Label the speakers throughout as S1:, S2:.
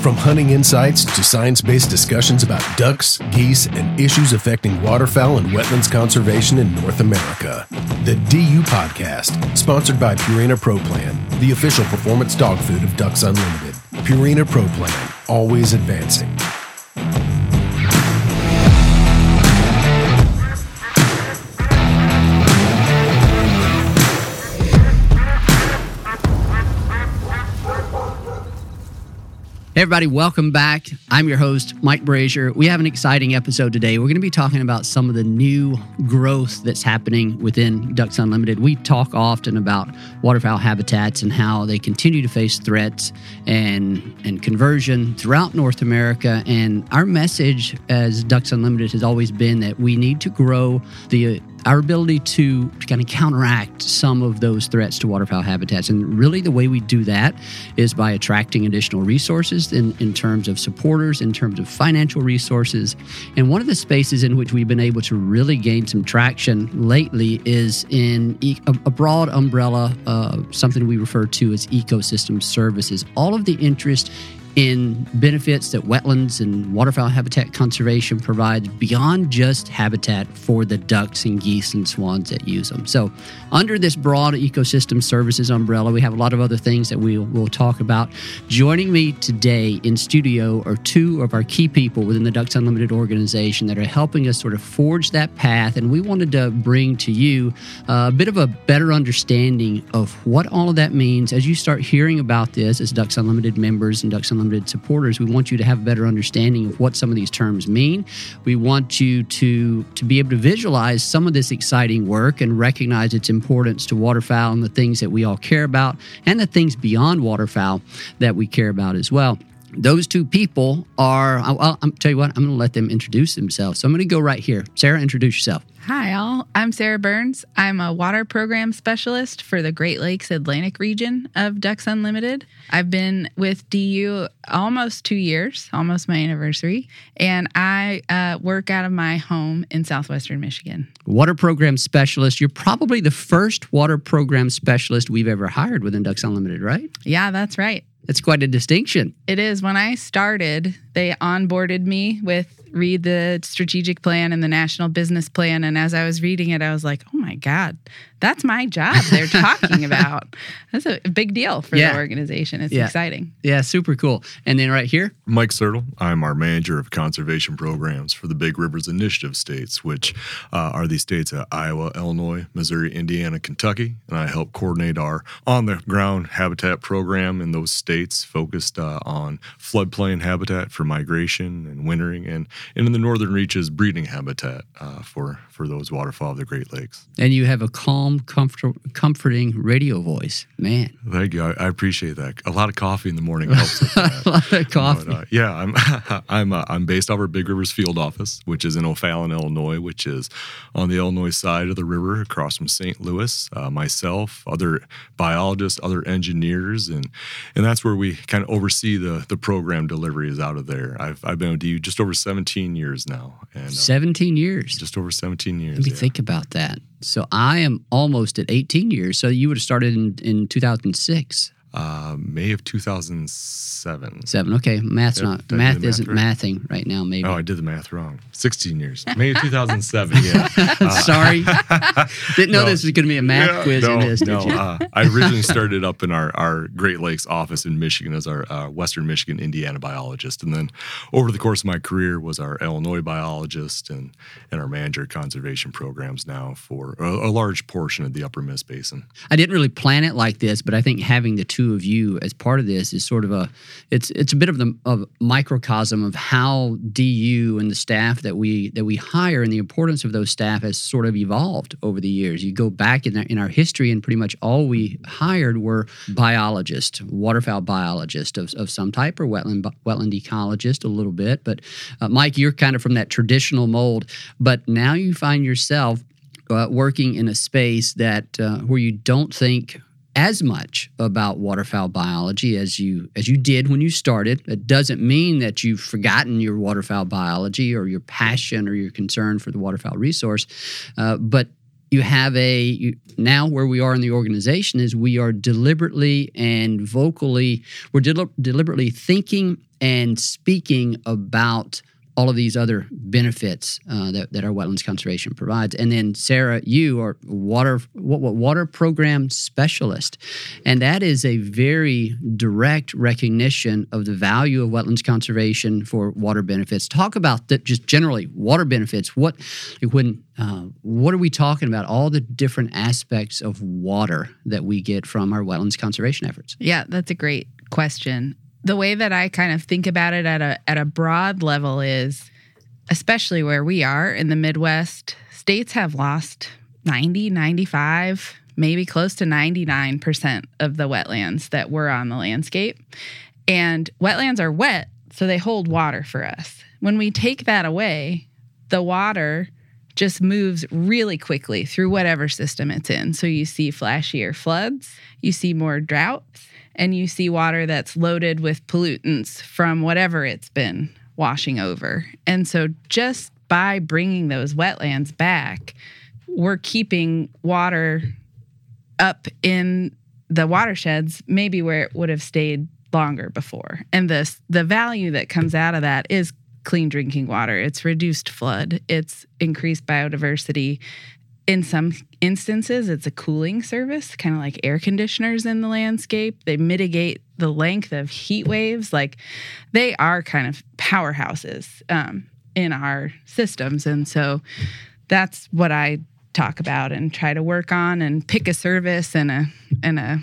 S1: From hunting insights to science based discussions about ducks, geese, and issues affecting waterfowl and wetlands conservation in North America. The DU Podcast, sponsored by Purina Pro Plan, the official performance dog food of Ducks Unlimited. Purina Pro Plan, always advancing.
S2: Hey everybody, welcome back. I'm your host, Mike Brasher. We have an exciting episode today. We're going to be talking about some of the new growth that's happening within Ducks Unlimited. We talk often about waterfowl habitats and how they continue to face threats and, and conversion throughout North America. And our message as Ducks Unlimited has always been that we need to grow the our ability to kind of counteract some of those threats to waterfowl habitats. And really, the way we do that is by attracting additional resources in, in terms of supporters, in terms of financial resources. And one of the spaces in which we've been able to really gain some traction lately is in a, a, broad umbrella, uh, something we refer to as ecosystem services. All of the interest in benefits that wetlands and waterfowl habitat conservation provides beyond just habitat for the ducks and geese and swans that use them. So, under this broad ecosystem services umbrella, we have a lot of other things that we will talk about. Joining me today in studio are two of our key people within the Ducks Unlimited organization that are helping us sort of forge that path. And we wanted to bring to you uh, a bit of a better understanding of what all of that means as you start hearing about this as Ducks Unlimited members and Ducks Unlimited Unlimited supporters, we want you to have a better understanding of what some of these terms mean. We want you to to be able to visualize some of this exciting work and recognize its importance to waterfowl and the things that we all care about and the things beyond waterfowl that we care about as well those two people are I'll, I'll tell you what i'm going to let them introduce themselves so i'm going to go right here sara introduce yourself
S3: Hi, all. I'm Sara Burns. I'm a water program specialist for the Great Lakes Atlantic region of Ducks Unlimited. I've been with DU almost two years, almost my anniversary, and I uh, work out of my home in southwestern Michigan.
S2: Water program specialist. You're probably the first water program specialist we've ever hired within Ducks Unlimited, right?
S3: Yeah, that's right.
S2: It's quite a distinction.
S3: It is. When I started, They onboarded me with read the strategic plan and the national business plan. And as I was reading it, I was like, oh my God, that's my job they're talking about. That's a big deal for
S2: Yeah.
S3: the organization. It's
S2: Yeah.
S3: exciting.
S2: Yeah, super cool. And then right here,
S4: Mike Sertle. I'm our manager of conservation programs for the Big Rivers Initiative states, which uh, are these states of Iowa, Illinois, Missouri, Indiana, Kentucky. And I help coordinate our on the ground habitat program in those states focused uh, on floodplain habitat for migration and wintering, and, and in the northern reaches, breeding habitat uh, for, for those waterfowl of the Great Lakes.
S2: and you have a calm, comfort, comforting radio voice. Man,
S4: Thank you. I, I appreciate that. A lot of coffee in the morning helps. with that.
S2: a lot of coffee.
S4: But, uh, yeah, I'm I'm uh, I'm based our Big Rivers field office, which is in O'Fallon, Illinois, which is on the Illinois side of the river, across from St. Louis. Uh, myself, other biologists, other engineers, and and that's where we kind of oversee the the program deliveries out of there. I've I've been with you just over 17 years now, and uh,
S2: 17 years.
S4: just over 17 years.
S2: Let me
S4: yeah.
S2: think about that. So I am almost at 18 years. So you would have started in, in 2006.
S4: Uh, May of 2007.
S2: Seven. Okay, math's not
S4: did
S2: math
S4: math
S2: isn't
S4: right?
S2: mathing right now. Maybe.
S4: Oh, I did the math wrong. 16 years. May of 2007. Yeah. Uh,
S2: Sorry, didn't know
S4: No.
S2: this was going to be a math
S4: Yeah,
S2: quiz
S4: no,
S2: in this.
S4: No, uh, I originally started up in our, our Great Lakes office in Michigan as our uh, Western Michigan Indiana biologist, and then over the course of my career was our Illinois biologist and and our manager of conservation programs now for a, a large portion of the Upper Miss Basin.
S2: I didn't really plan it like this, but I think having the two of you as part of this is sort of a it's it's a bit of the of microcosm of how DU and the staff that we that we hire and the importance of those staff has sort of evolved over the years. You go back in our, in our history, and pretty much all we hired were biologists, waterfowl biologists of, of some type, or wetland wetland ecologist a little bit. But uh, Mike, you're kind of from that traditional mold, but now you find yourself uh, working in a space that uh, where you don't think as much about waterfowl biology as you as you did when you started. It doesn't mean that you've forgotten your waterfowl biology or your passion or your concern for the waterfowl resource, uh, but you have a you, now where we are in the organization is we are deliberately and vocally we're deli- deliberately thinking and speaking about all of these other benefits uh, that, that our wetlands conservation provides. And then Sara, you are water what, what water program specialist, and that is a very direct recognition of the value of wetlands conservation for water benefits. Talk about just generally water benefits. What when uh, what are we talking about? All the different aspects of water that we get from our wetlands conservation efforts.
S3: Yeah, that's a great question. The way that I kind of think about it at a at a broad level is especially where we are in the Midwest, states have lost 90, 95, maybe close to 99% of the wetlands that were on the landscape. And wetlands are wet, so they hold water for us. When we take that away, the water just moves really quickly through whatever system it's in. So you see flashier floods, you see more droughts, and you see water that's loaded with pollutants from whatever it's been washing over. And so just by bringing those wetlands back, we're keeping water up in the watersheds maybe where it would have stayed longer before. And this the value that comes out of that is clean drinking water. It's reduced flood, it's increased biodiversity. In some instances, it's a cooling service, kind of like air conditioners in the landscape. They mitigate the length of heat waves. Like they are kind of powerhouses um, in our systems. And so that's what I talk about and try to work on and pick a service and a and a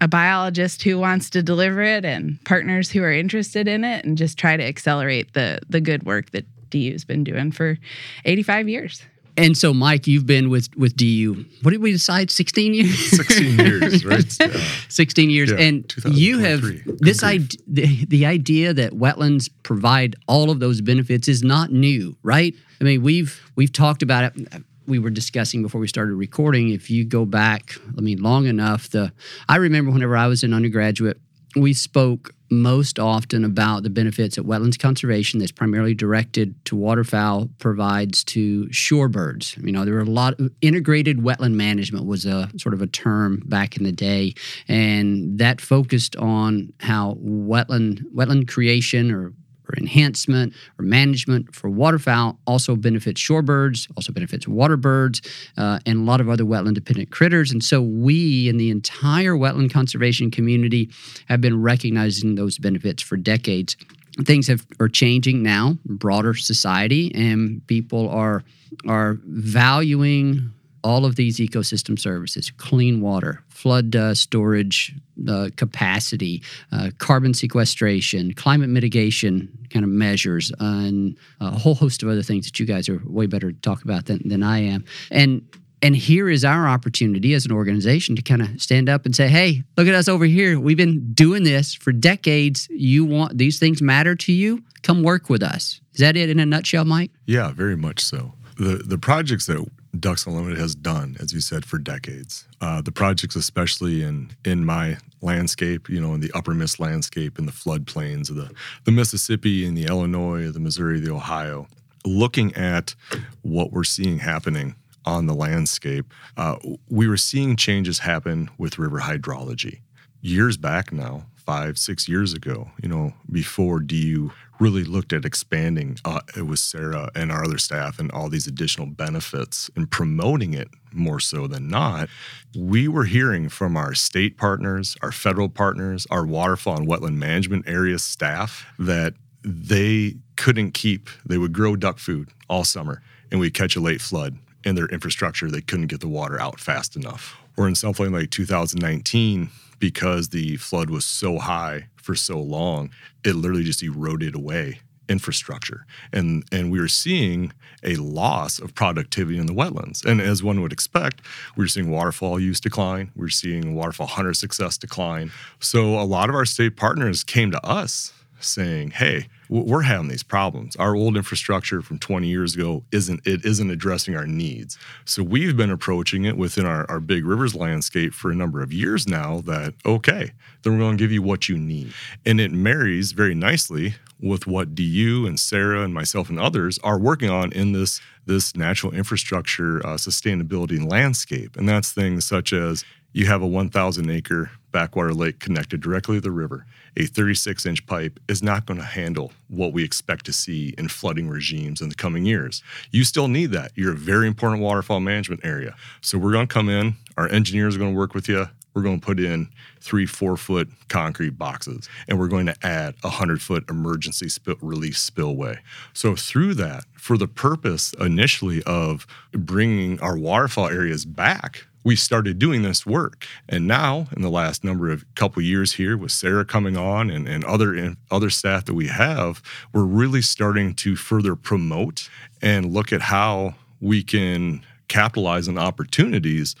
S3: a biologist who wants to deliver it and partners who are interested in it and just try to accelerate the the good work that DU's been doing for 85 years.
S2: And so, Mike, you've been with with DU. What did we decide? Sixteen years.
S4: 16 years, right? Yeah.
S2: Sixteen years,
S4: Yeah,
S2: and you have
S4: 2023.
S2: this idea. The, the idea that wetlands provide all of those benefits is not new, right? I mean, we've we've talked about it. We were discussing before we started recording. If you go back, I mean, long enough. The I remember whenever I was an undergraduate, we spoke most often about the benefits that wetlands conservation that's primarily directed to waterfowl provides to shorebirds. You know, there were a lot of integrated wetland management was a sort of a term back in the day, and that focused on how wetland wetland creation or enhancement or management for waterfowl also benefits shorebirds, also benefits waterbirds, uh, and a lot of other wetland dependent critters. And so we in the entire wetland conservation community have been recognizing those benefits for decades things have are changing now broader society and people are are valuing all of these ecosystem services clean water flood uh, storage uh, capacity uh, carbon sequestration climate mitigation kind of measures and a whole host of other things that you guys are way better to talk about than, than i am and and here is our opportunity as an organization to kind of stand up and say, hey, look at us over here. We've been doing this for decades. You want these things matter to you? Come work with us. Is that it in a nutshell, Mike?
S4: Yeah, very much so. The the projects that Ducks Unlimited has done, as you said, for decades. Uh, the projects, especially in in my landscape, you know, in the upper Miss landscape, in the floodplains of the the Mississippi, in the Illinois, the Missouri, the Ohio, looking at what we're seeing happening on the landscape, uh, we were seeing changes happen with river hydrology years back now, five, six years ago, you know, before DU really looked at expanding uh, with Sara and our other staff and all these additional benefits and promoting it more so than not. We were hearing from our state partners, our federal partners, our waterfowl and wetland management area staff that they couldn't keep, they would grow duck food all summer and we'd catch a late flood in their infrastructure, they couldn't get the water out fast enough. Or in something like 2019, because the flood was so high for so long, it literally just eroded away infrastructure. And and we were seeing a loss of productivity in the wetlands. And as one would expect, we were seeing waterfowl use decline. We we're seeing waterfowl hunter success decline. So a lot of our state partners came to us saying, "Hey, we're having these problems. Our old infrastructure from 20 years ago isn't it isn't addressing our needs. So we've been approaching it within our, our big rivers landscape for a number of years now that okay, then we're going to give you what you need. And it marries very nicely with what DU and Sara and myself and others are working on in this this natural infrastructure uh, sustainability landscape. And that's things such as you have a 1,000 acre backwater lake connected directly to the river. A 36 inch pipe is not going to handle what we expect to see in flooding regimes in the coming years. You still need that. You're a very important waterfowl management area. So we're going to come in, our engineers are going to work with you. We're going to put in three, four foot concrete boxes, and we're going to add a 100 foot emergency spill, relief spillway. So, through that, for the purpose initially of bringing our waterfowl areas back we started doing this work. And now, in the last number of couple years here, with Sara coming on and, and other other staff that we have, we're really starting to further promote and look at how we can capitalize on opportunities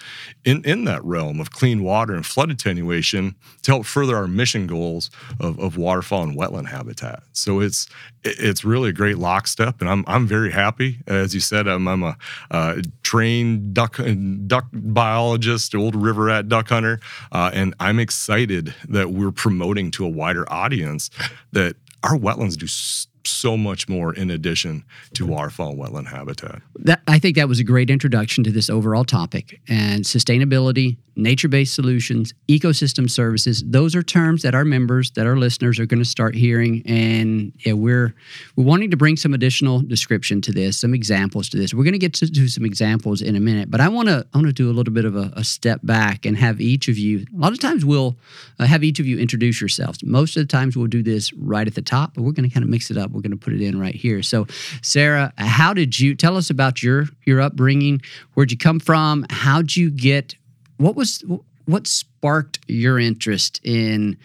S4: in, in that realm of clean water and flood attenuation to help further our mission goals of, of waterfowl and wetland habitat. So it's it's really a great lockstep, and I'm I'm very happy. As you said, I'm, I'm a uh, trained duck duck biologist, old river rat duck hunter, uh, and I'm excited that we're promoting to a wider audience that our wetlands do so much more in addition to our fall wetland habitat.
S2: That, I think that was a great introduction to this overall topic and sustainability, nature based solutions, ecosystem services. Those are terms that our members, that our listeners are going to start hearing. And yeah, we're, we're wanting to bring some additional description to this, some examples to this. We're going to get to do some examples in a minute, but I want to I want to do a little bit of a, a, step back and have each of you, a lot of times we'll uh, have each of you introduce yourselves. Most of the times we'll do this right at the top, but we're going to kind of mix it up. We're going to put it in right here. So, Sara, how did you tell us about your your upbringing? Where'd you come from? How'd you get what was what sparked your interest in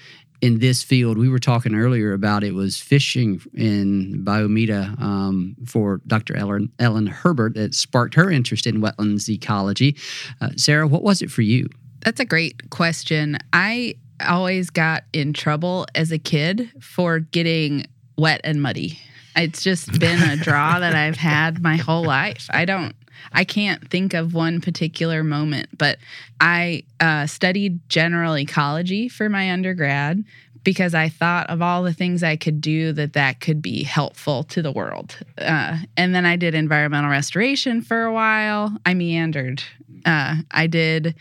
S2: in this field? We were talking earlier about it was fishing in Biomeda um, for Dr. Ellen, Ellen Herbert that sparked her interest in wetlands ecology. Uh, Sara, what was it for you?
S3: That's a great question. I always got in trouble as a kid for getting wet and muddy. It's just been a draw that I've had my whole life. I don't I can't think of one particular moment, but I uh, studied general ecology for my undergrad because I thought of all the things I could do that that could be helpful to the world. Uh, and then I did environmental restoration for a while. I meandered. Uh, I did.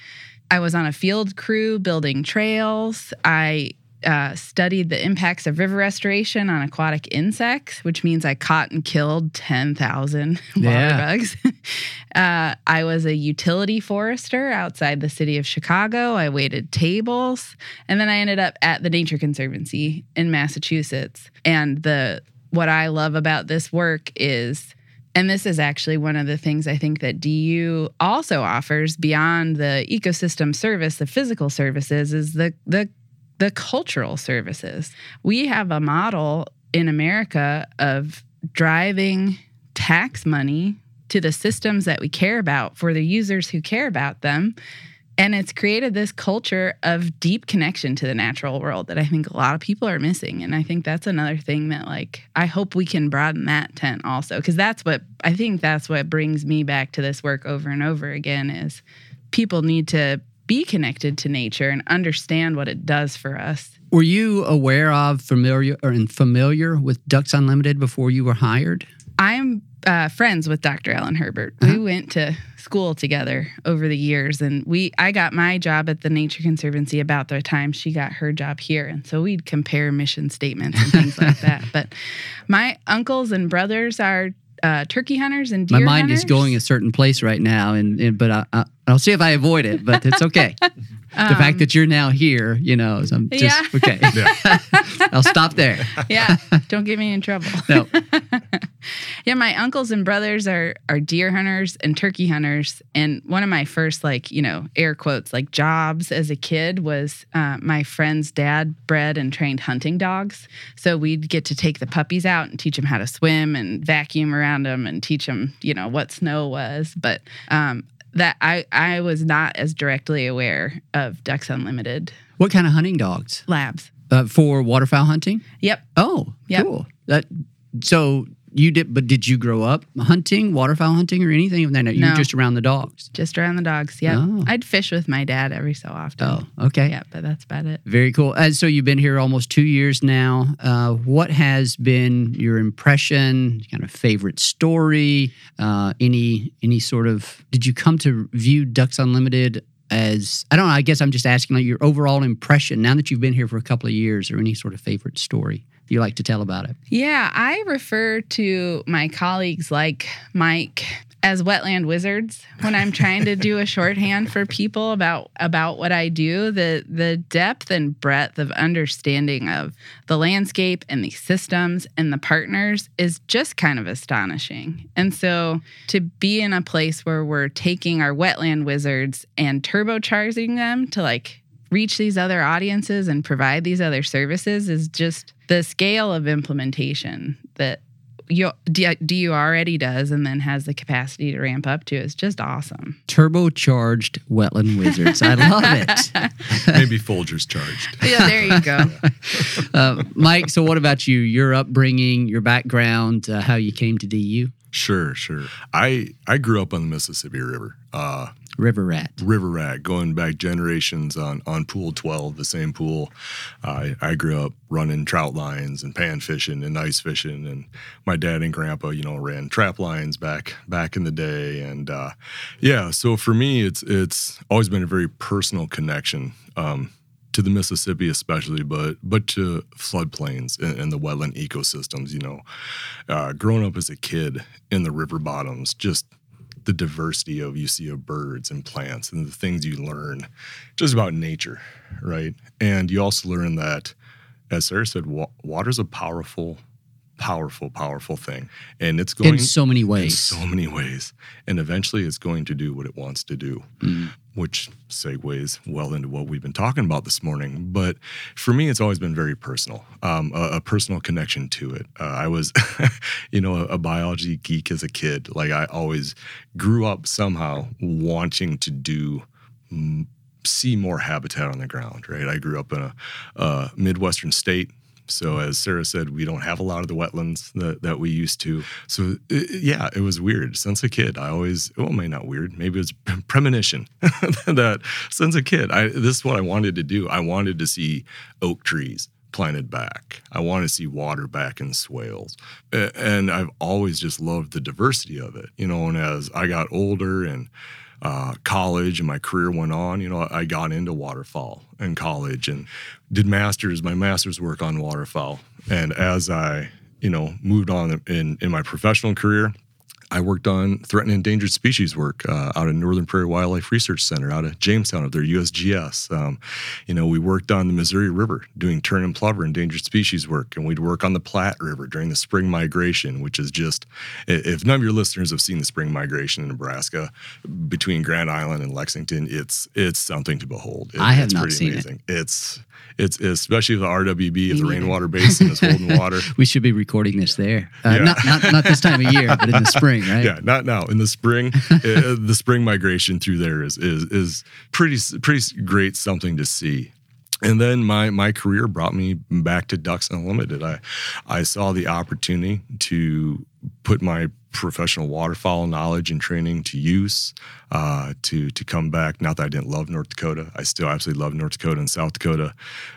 S3: I was on a field crew building trails. I uh, studied the impacts of river restoration on aquatic insects, which means I caught and killed 10,000 water
S2: Yeah.
S3: bugs. uh, I was a utility forester outside the city of Chicago. I waited tables. And then I ended up at the Nature Conservancy in Massachusetts. And the what I love about this work is and this is actually one of the things I think that DU also offers beyond the ecosystem service, the physical services, is the the the cultural services. We have a model in America of driving tax money to the systems that we care about for the users who care about them. And it's created this culture of deep connection to the natural world that I think a lot of people are missing. And I think that's another thing that, like, I hope we can broaden that tent also. Because that's what I think that's what brings me back to this work over and over again is people need to be connected to nature and understand what it does for us.
S2: Were you aware of familiar or and familiar with Ducks Unlimited before you were hired?
S3: I'm uh, friends with Dr. Ellen Herbert. We went to school together over the years, and we I got my job at the Nature Conservancy about the time she got her job here, and so we'd compare mission statements and things like that. But my uncles and brothers are uh, turkey hunters and deer
S2: My mind
S3: hunters.
S2: is going a certain place right now, and, and but I, I, I'll see if I avoid it. But it's okay. the
S3: Um,
S2: fact that you're now here, you know, is I'm just
S3: Yeah.
S2: okay. I'll stop there.
S3: yeah, don't get me in trouble.
S2: No.
S3: Yeah, my uncles and brothers are are deer hunters and turkey hunters, and one of my first like you know air quotes like jobs as a kid was uh, my friend's dad bred and trained hunting dogs. So we'd get to take the puppies out and teach them how to swim and vacuum around them and teach them you know what snow was, but. Um, that I, I was not as directly aware of Ducks Unlimited
S2: What kind of hunting dogs?
S3: labs.
S2: Uh, for waterfowl hunting?
S3: Yep.
S2: Oh,
S3: Yep.
S2: cool. That so you did, but did you grow up hunting, waterfowl hunting, or anything of that? nature? You were just around the dogs.
S3: Just around the dogs. Yeah.
S2: Oh.
S3: I'd fish with my dad every so often.
S2: Oh, okay.
S3: Yeah, but that's about it.
S2: Very cool. And so you've been here almost two years now. Uh, what has been your impression? Kind of favorite story? Uh, any any sort of? Did you come to view Ducks Unlimited as? I don't know. I guess I'm just asking like your overall impression now that you've been here for a couple of years, or any sort of favorite story you like to tell about it.
S3: Yeah, I refer to my colleagues like Mike as wetland wizards when I'm trying to do a shorthand for people about about what I do. The the depth and breadth of understanding of the landscape and the systems and the partners is just kind of astonishing. And so to be in a place where we're taking our wetland wizards and turbocharging them to like reach these other audiences and provide these other services is just the scale of implementation that you, DU already does and then has the capacity to ramp up to is just awesome.
S2: Turbocharged wetland wizards. I love it.
S4: Maybe Folger's charged.
S3: Yeah, there you go.
S2: uh, Mike, so what about you? Your upbringing, your background, uh, how you came to DU?
S4: Sure, sure. I I grew up on the Mississippi River. Uh,
S2: River rat.
S4: River rat, going back generations on on pool twelve, the same pool. I I grew up running trout lines and pan fishing and ice fishing, and my dad and grandpa, you know, ran trap lines back back in the day, and uh, yeah. So for me, it's it's always been a very personal connection. Um, to the Mississippi, especially, but but to floodplains and, and the wetland ecosystems. You know, uh, growing up as a kid in the river bottoms, just the diversity of you see of birds and plants and the things you learn just about nature, right? And you also learn that, as Sara said, wa- water's a powerful, powerful, powerful thing, and it's going
S2: in so many
S4: in
S2: ways.
S4: so many ways, and eventually it's going to do what it wants to do
S2: Mm.
S4: which segues well into what we've been talking about this morning. But for me, it's always been very personal, um, a, a personal connection to it. Uh, I was, you know, a, a biology geek as a kid. Like I always grew up somehow wanting to do. mm, See more habitat on the ground, right? I grew up in a, a Midwestern state, so as Sara said, we don't have a lot of the wetlands that, that we used to. So i- yeah, it was weird. Since a kid, I always well, maybe not weird, maybe it was premonition that since a kid, I this is what I wanted to do. I wanted to see oak trees planted back. I want to see water back in swales. And I've always just loved the diversity of it. You know, and as I got older and uh, college and my career went on, you know, I got into waterfowl in college and did masters, my master's work on waterfowl. And as I, you know, moved on in, in my professional career, I worked on threatened and endangered species work uh, out of Northern Prairie Wildlife Research Center out of Jamestown up there, USGS. Um, you know, we worked on the Missouri River doing tern and plover endangered species work, and we'd work on the Platte River during the spring migration, which is just, if none of your listeners have seen the spring migration in Nebraska between Grand Island and Lexington, it's it's something to behold.
S2: It, I have
S4: it's
S2: not
S4: pretty
S2: seen
S4: amazing.
S2: it.
S4: It's it's especially the RWB, if the rainwater basin is holding water.
S2: we should be recording this there. Uh,
S4: Yeah.
S2: not, not not this time of year, but in the spring, right?
S4: Yeah, not now. In the spring, uh, the spring migration through there is is is pretty pretty great something to see. And then my my career brought me back to Ducks Unlimited. I I saw the opportunity to put my professional waterfowl knowledge and training to use uh, to to come back. Not that I didn't love North Dakota, I still absolutely love North Dakota and South Dakota,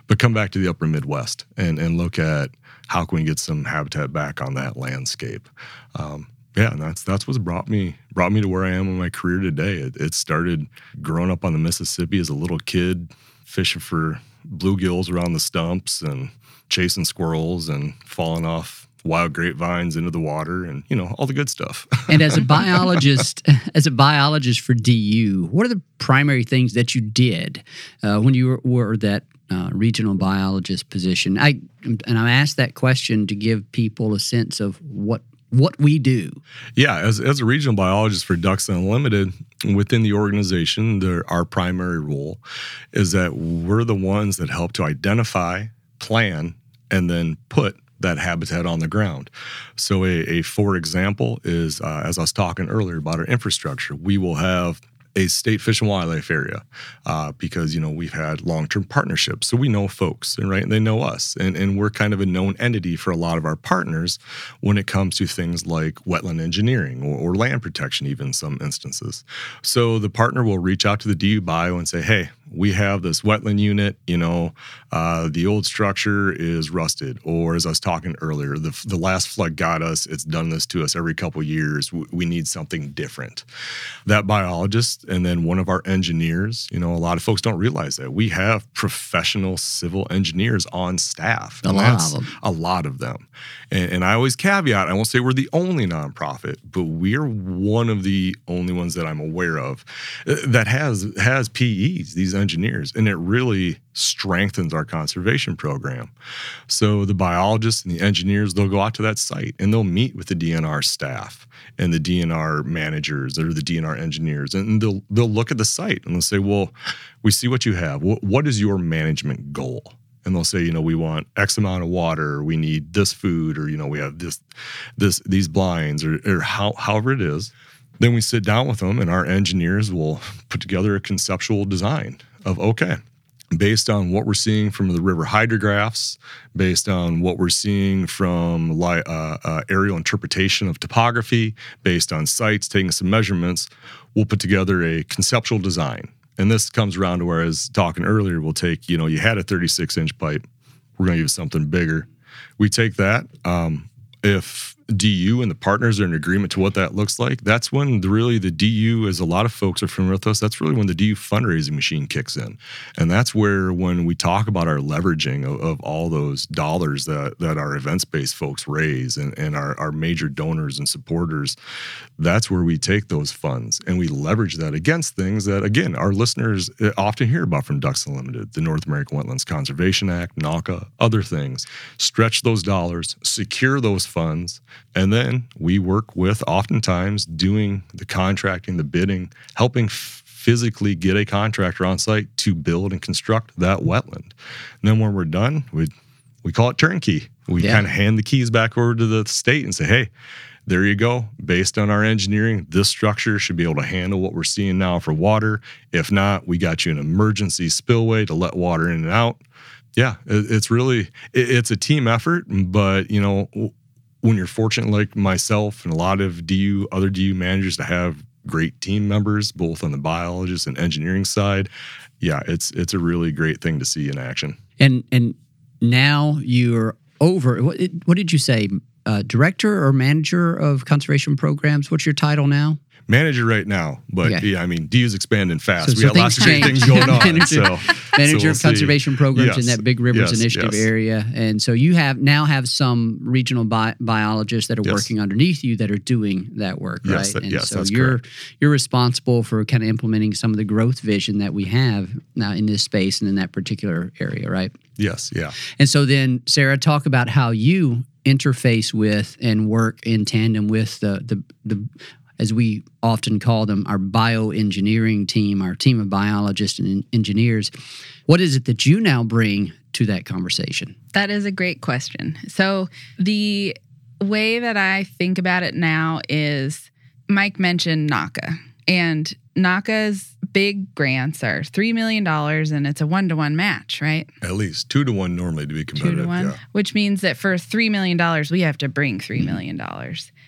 S4: but come back to the Upper Midwest and and look at how can we get some habitat back on that landscape. Um, yeah, and that's that's what's brought me brought me to where I am in my career today. It, it started growing up on the Mississippi as a little kid, fishing for bluegills around the stumps and chasing squirrels and falling off wild grapevines into the water and you know all the good stuff.
S2: and as a biologist, as a biologist for DU, what are the primary things that you did uh, when you were, were that uh, regional biologist position? I and I asked that question to give people a sense of what what we do.
S4: Yeah, as, as a regional biologist for Ducks Unlimited within the organization, our primary role is that we're the ones that help to identify, plan, and then put that habitat on the ground. So, a, a for example is uh, as I was talking earlier about our infrastructure, we will have a state fish and wildlife area uh, because you know we've had long-term partnerships. So we know folks and right? And they know us and, and we're kind of a known entity for a lot of our partners when it comes to things like wetland engineering or, or land protection even in some instances. So the partner will reach out to the du bio and say hey we have this wetland unit you know uh, the old structure is rusted or as i was talking earlier the, the last flood got us it's done this to us every couple years we, we need something different. That biologist and then one of our engineers you know a lot of folks don't realize that we have professional civil engineers on staff.
S2: A lot of them.
S4: a lot of them and, and i always caveat i won't say we're the only nonprofit but we're one of the only ones that i'm aware of uh, that has has PEs these engineers and it really strengthens our conservation program. So the biologists and the engineers they'll go out to that site and they'll meet with the DNR staff and the DNR managers or the DNR engineers and they'll they'll look at the site and they'll say well we see what you have. What, what is your management goal and they'll say, you know, we want X amount of water, we need this food, or you know, we have this, this, these blinds, or, or how, however it is. Then we sit down with them, and our engineers will put together a conceptual design of okay, based on what we're seeing from the river hydrographs, based on what we're seeing from li- uh, uh, aerial interpretation of topography, based on sites, taking some measurements, we'll put together a conceptual design. And this comes around to where, as talking earlier, we'll take, you know, you had a 36 inch pipe, we're going to use something bigger. We take that. Um, if DU and the partners are in agreement to what that looks like, that's when the, really the DU, as a lot of folks are familiar with us, that's really when the DU fundraising machine kicks in. And that's where when we talk about our leveraging of, of all those dollars that, that our events-based folks raise and, and our, our major donors and supporters, that's where we take those funds and we leverage that against things that, again, our listeners uh, often hear about from Ducks Unlimited, the North American Wetlands Conservation Act, NAWCA, other things. Stretch those dollars, secure those funds, and then we work with oftentimes doing the contracting, the bidding, helping f- physically get a contractor on site to build and construct that wetland. And then when we're done, we we call it turnkey. We
S2: Yeah.
S4: kind of hand the keys back over to the state and say, hey, there you go. Based on our engineering, this structure should be able to handle what we're seeing now for water. If not, we got you an emergency spillway to let water in and out. Yeah, it- it's really it- it's a team effort, but you know when you're fortunate like myself and a lot of DU other DU managers to have great team members both on the biologist and engineering side, yeah, it's it's a really great thing to see in action.
S2: And and now you're over. What, what did you say? Uh, director or manager of conservation programs? What's your title now?
S4: Manager right now, but
S2: Okay.
S4: yeah, I mean, DU's expanding fast.
S2: So-
S4: we
S2: so
S4: got lots of
S2: things
S4: great
S2: change.
S4: things going on.
S2: Manager-
S4: so,
S2: manager
S4: so we'll
S2: of
S4: see.
S2: conservation programs in that Big Rivers
S4: yes,
S2: Initiative
S4: yes.
S2: area, and so you have now have some regional bi- biologists that are
S4: Yes.
S2: working underneath you that are doing that work,
S4: Yes,
S2: right?
S4: that-
S2: and
S4: yes,
S2: so
S4: that's
S2: you're
S4: correct.
S2: you're responsible for kind of implementing some of the growth vision that we have now in this space and in that particular area, right?
S4: Yes, yeah.
S2: And so then, Sara, talk about how you interface with and work in tandem with the the, the as we often call them, our bioengineering team, our team of biologists and engineers. What is it that you now bring to that conversation?
S3: That is a great question. So, the way that I think about it now is Mike mentioned NAWCA, and NAWCA's big grants are $3 million and it's a one to one match, right?
S4: At least two to one normally to be
S3: Two
S4: competitive.
S3: to one,
S4: Yeah.
S3: which means that for $3 million, we have to bring $3 million.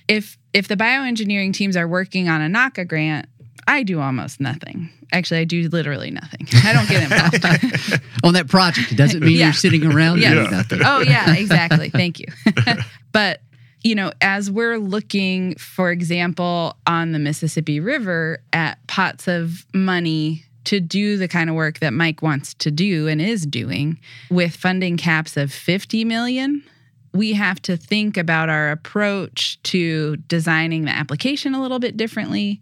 S3: If, if the bioengineering teams are working on a NAWCA grant, I do almost nothing. Actually, I do literally nothing. I don't get involved.
S2: On that project, it doesn't mean
S3: Yeah.
S2: you're sitting around
S3: yeah.
S2: doing nothing.
S3: Oh, yeah, exactly. Thank you. but, you know, as we're looking, for example, on the Mississippi River at pots of money to do the kind of work that Mike wants to do and is doing with funding caps of 50 million, we have to think about our approach to designing the application a little bit differently.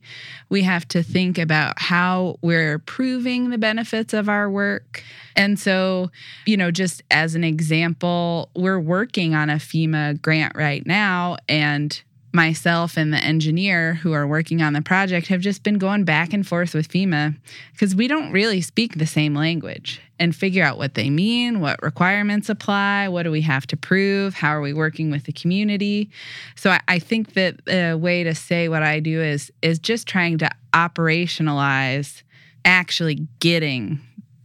S3: We have to think about how we're proving the benefits of our work. And so, you know, just as an example, we're working on a FEMA grant right now, and myself and the engineer who are working on the project have just been going back and forth with FEMA because we don't really speak the same language and figure out what they mean, what requirements apply, what do we have to prove, how are we working with the community. So I, I think that a way to say what I do is is just trying to operationalize actually getting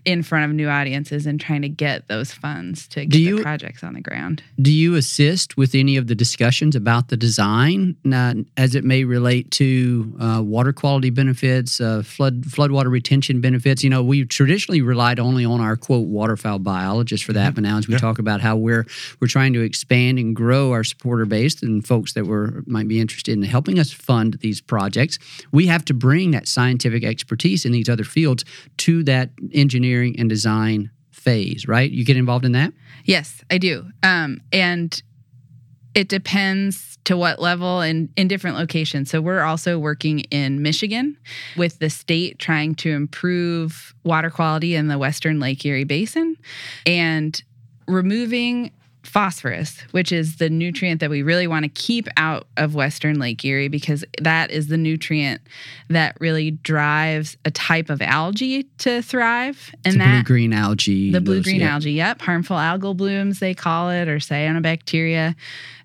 S3: in front of new audiences and trying to get those funds to get
S2: Do you-
S3: the projects on the ground.
S2: Do you assist with any of the discussions about the design uh, as it may relate to uh, water quality benefits, uh, flood floodwater retention benefits? You know, we traditionally relied only on our quote waterfowl biologists for that, but now as we talk about how we're we're trying to expand and grow our supporter base and folks that were might be interested in helping us fund these projects, we have to bring that scientific expertise in these other fields to that engineering and design phase, right? You get involved in that?
S3: Yes, I do. Um, and it depends to what level and in different locations. So we're also working in Michigan with the state trying to improve water quality in the Western Lake Erie Basin and removing phosphorus, which is the nutrient that we really want to keep out of Western Lake Erie because that is the nutrient that really drives a type of algae to thrive. And
S2: the
S3: that
S2: blue green algae.
S3: the blue green
S2: yeah.
S3: algae, yep, harmful algal blooms they call it, or cyanobacteria,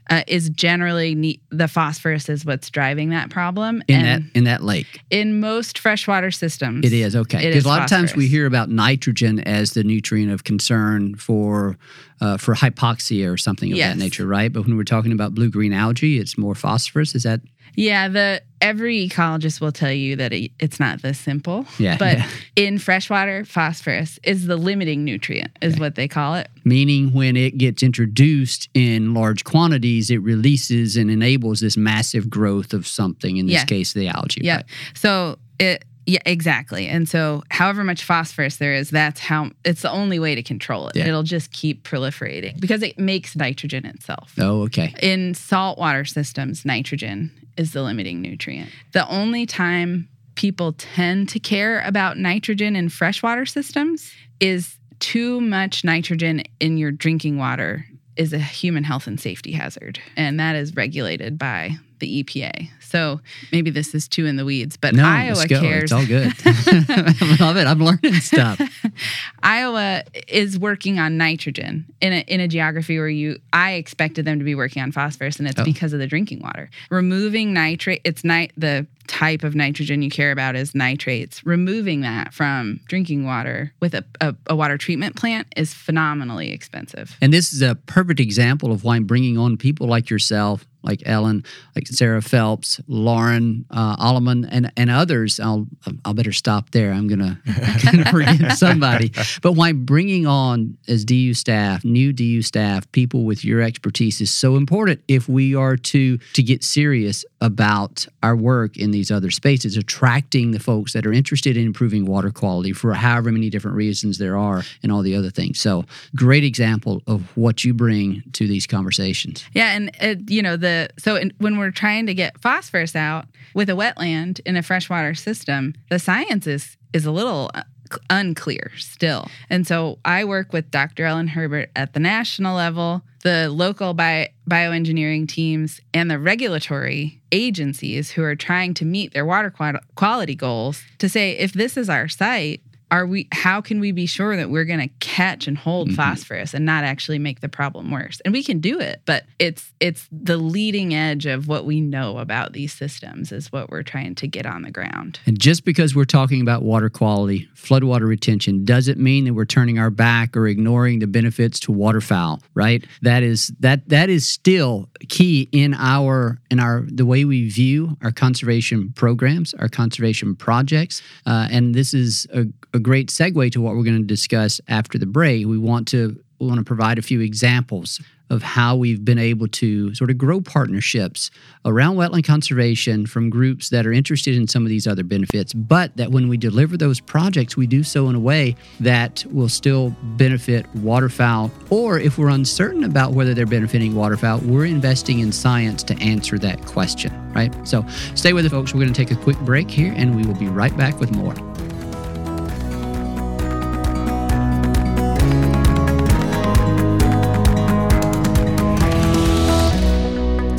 S3: uh, is generally ne- the phosphorus is what's driving that problem.
S2: in
S3: and
S2: that in that lake.
S3: in most freshwater systems,
S2: It is okay because a lot of times we hear about nitrogen as the nutrient of concern for uh, for hypoxia or something of
S3: Yes.
S2: that nature, right? But when we're talking about blue green algae, it's more phosphorus. Is that
S3: Yeah, the every ecologist will tell you that it, it's not this simple.
S2: Yeah,
S3: but
S2: yeah.
S3: in freshwater, phosphorus is the limiting nutrient, is what they call it.
S2: meaning when it gets introduced in large quantities, it releases and enables this massive growth of something. In this
S3: Yeah.
S2: case, the algae.
S3: Yeah.
S2: right?
S3: So it yeah, exactly. And so however much phosphorus there is, that's how it's the only way to control it.
S2: Yeah.
S3: It'll just keep proliferating because it makes nitrogen itself.
S2: Oh, okay.
S3: In saltwater systems, nitrogen is the limiting nutrient. The only time people tend to care about nitrogen in freshwater systems is too much nitrogen in your drinking water is a human health and safety hazard, and that is regulated by the EPA. So maybe this is too in the weeds, but
S2: no,
S3: Iowa
S2: let's go.
S3: cares.
S2: It's all good. I love it. I'm learning stuff.
S3: Iowa is working on nitrogen in a in a geography where you I expected them to be working on phosphorus, and it's
S2: Oh.
S3: because of the drinking water. Removing nitrate, it's nit the type of nitrogen you care about is nitrates. Removing that from drinking water with a, a, a water treatment plant is phenomenally expensive.
S2: And this is a perfect example of why bringing on people like yourself like Ellen, like Sarah Phelps, Lauren uh, Alleman, and and others. I'll I'll better stop there. I'm gonna, forget somebody. But why bringing on as DU staff, new DU staff, people with your expertise is so important if we are to to get serious about our work in these other spaces, attracting the folks that are interested in improving water quality for however many different reasons there are, and all the other things. So, great example of what you bring to these conversations.
S3: Yeah, and it, you know the so in, when we're trying to get phosphorus out with a wetland in a freshwater system, the science is is a little uh, unclear still. And so I work with Dr. Ellen Herbert at the national level, the local bio, bioengineering teams, and the regulatory agencies who are trying to meet their water quality goals to say if this is our site, are we how can we be sure that we're going to catch and hold mm-hmm. phosphorus and not actually make the problem worse? And we can do it but it's it's the leading edge of what we know about these systems is what we're trying to get on the ground.
S2: And just because we're talking about water quality floodwater retention doesn't mean that we're turning our back or ignoring the benefits to waterfowl right? That is that that is still key in our in our the way we view our conservation programs our conservation projects. Uh, and this is a, a great segue to what we're going to discuss after the break. We want to we want to provide a few examples of how we've been able to sort of grow partnerships around wetland conservation from groups that are interested in some of these other benefits, but that when we deliver those projects, we do so in a way that will still benefit waterfowl. Or if we're uncertain about whether they're benefiting waterfowl, we're investing in science to answer that question, right? So stay with us, folks. We're going to take a quick break here and we will be right back with more.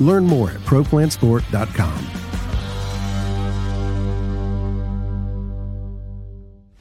S1: Learn more at ProPlansport.com.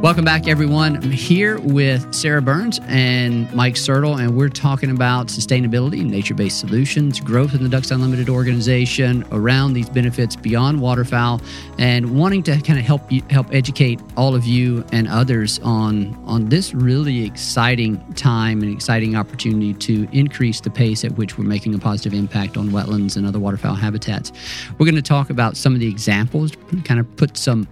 S2: Welcome back, everyone. I'm here with Sara Burns and Mike Sertle, and we're talking about sustainability, nature based solutions, growth in the Ducks Unlimited organization around these benefits beyond waterfowl, and wanting to kind of help you, help educate all of you and others on, on this really exciting time and exciting opportunity to increase the pace at which we're making a positive impact on wetlands and other waterfowl habitats. We're going to talk about some of the examples, kind of put some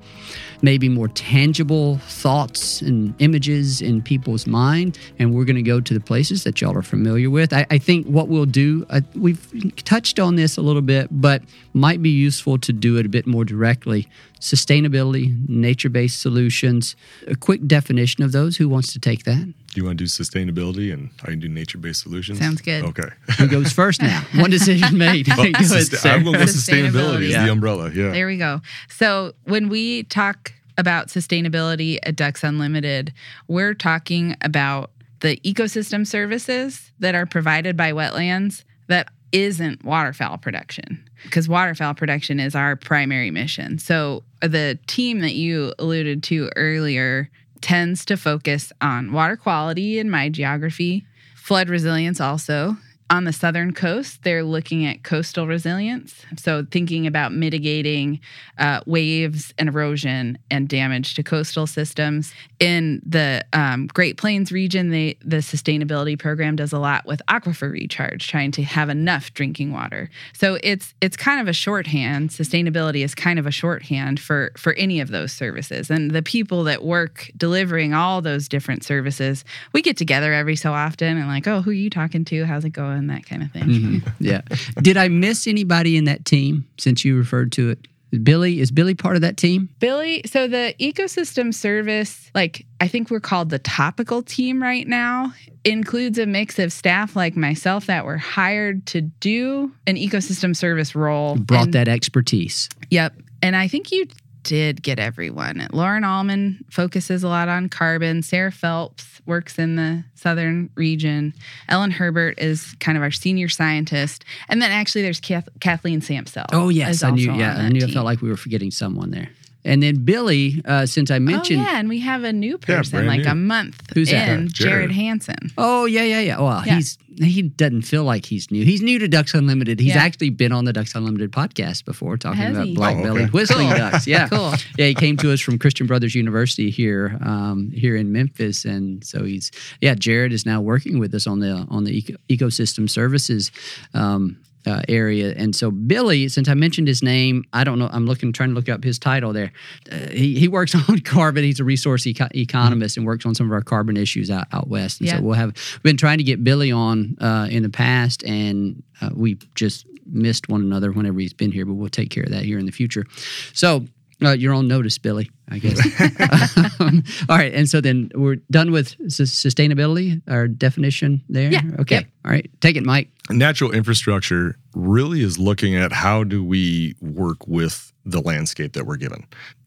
S2: maybe more tangible thoughts and images in people's mind. And we're going to go to the places that y'all are familiar with. I, I think what we'll do, uh, we've touched on this a little bit, but might be useful to do it a bit more directly. Sustainability, nature based solutions, a quick definition of those. Who wants to take that?
S4: Do you want to do sustainability and I can do nature based solutions?
S3: Sounds good.
S4: Okay.
S2: Who goes first now? One decision made.
S4: Well,
S2: Go ahead.
S4: I'm going with sustainability as
S3: Yeah.
S4: the umbrella. Yeah.
S3: There we go. So when we talk about sustainability at Ducks Unlimited, we're talking about the ecosystem services that are provided by wetlands that isn't waterfowl production because waterfowl production is our primary mission. So the team that you alluded to earlier tends to focus on water quality in my geography, flood resilience also. On the southern coast, they're looking at coastal resilience. So, thinking about mitigating uh, waves and erosion and damage to coastal systems. In the um, Great Plains region, they, the sustainability program does a lot with aquifer recharge, trying to have enough drinking water. So, it's it's kind of a shorthand. Sustainability is kind of a shorthand for for any of those services. And the people that work delivering all those different services, we get together every so often and like, oh, who are you talking to? How's it going? That kind of thing.
S2: Mhm. Yeah. Did I miss anybody in that team since you referred to it? Billy is Billy part of that team?
S3: Billy, so the ecosystem service, like I think we're called the topical team right now, includes a mix of staff like myself that were hired to do an ecosystem service role.
S2: Brought
S3: And-
S2: that expertise.
S3: Yep. And I think you did get everyone. Lauren Allman focuses a lot on carbon. Sarah Phelps works in the southern region. Ellen Herbert is kind of our senior scientist. And then actually there's Kath- Kathleen Sampsell.
S2: Oh yes, I knew. Yeah, I knew. I felt like we were forgetting someone there. And then Billy, uh, since I mentioned,
S3: Oh yeah, and we have a new person,
S4: brand
S3: like
S4: new.
S3: a month
S2: Who's that?
S3: in,
S4: Jared.
S3: Jared Hansen.
S2: Oh yeah, yeah, yeah. Well,
S3: Yeah.
S2: he's he doesn't feel like he's new. He's new to Ducks Unlimited. He's
S3: Yeah.
S2: actually been on the Ducks Unlimited podcast before, talking
S3: Has
S2: about
S3: he?
S2: black
S4: Oh, okay.
S2: whistling
S3: Cool.
S2: ducks. Yeah,
S3: Cool.
S2: Yeah, he came to us from Christian Brothers University here, um, here in Memphis, and so he's yeah. Jared is now working with us on the on the eco- ecosystem services. Um, uh, area and so Billy, since I mentioned his name, I don't know. I'm looking, trying to look up his title there. Uh, he, he works on carbon. He's a resource eco- economist and works on some of our carbon issues out, out west. And
S3: Yeah.
S2: so we'll have we've been trying to get Billy on uh, in the past, and uh, we just missed one another whenever he's been here. But we'll take care of that here in the future. So uh, you're on notice, Billy. I guess. Um, all right, and so then we're done with sus- sustainability. Our definition there.
S3: Yeah,
S2: Okay.
S3: yep.
S2: All right. Take it, Mike.
S4: Natural infrastructure really is looking at how do we work with the landscape that we're given.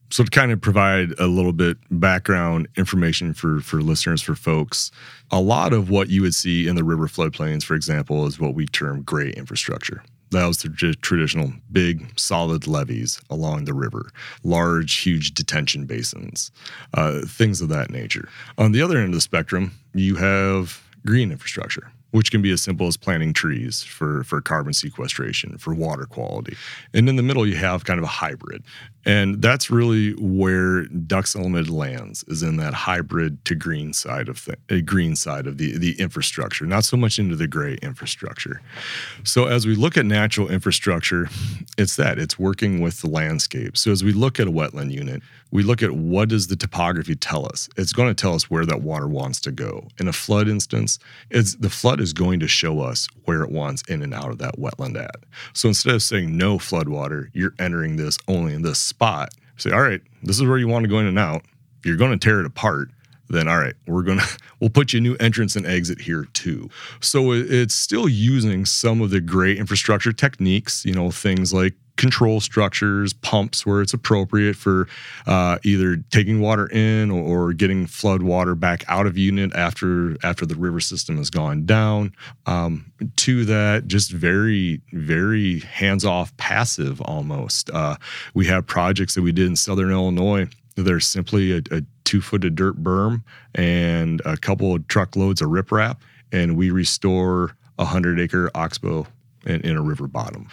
S4: So to kind of provide a little bit background information for for listeners for folks, a lot of what you would see in the river floodplains, for example, is what we term gray infrastructure. That was the tr- traditional big, solid levees along the river, large, huge detention basins, uh, things of that nature. On the other end of the spectrum, you have green infrastructure, which can be as simple as planting trees for, for carbon sequestration, for water quality. And in the middle, you have kind of a hybrid. And that's really where Ducks Unlimited lands, is in that hybrid to green side of the uh, green side of the, the infrastructure, not so much into the gray infrastructure. So as we look at natural infrastructure, it's that it's working with the landscape. So as we look at a wetland unit, we look at what does the topography tell us? It's going to tell us where that water wants to go. In a flood instance, it's the flood is going to show us where it wants in and out of that wetland at. So instead of saying no flood water, you're entering this only in this spot. Say, all right, this is where you want to go in and out. If you're going to tear it apart, then all right, we're gonna we'll put you a new entrance and exit here too. So it's still using some of the gray infrastructure techniques, you know, things like control structures, pumps where it's appropriate for uh, either taking water in or, or getting flood water back out of unit after after the river system has gone down. Um, to that, just very very hands off, passive almost. Uh, we have projects that we did in Southern Illinois. There's simply a, a two footed dirt berm and a couple of truckloads of riprap, and we restore a hundred acre oxbow in, in a river bottom.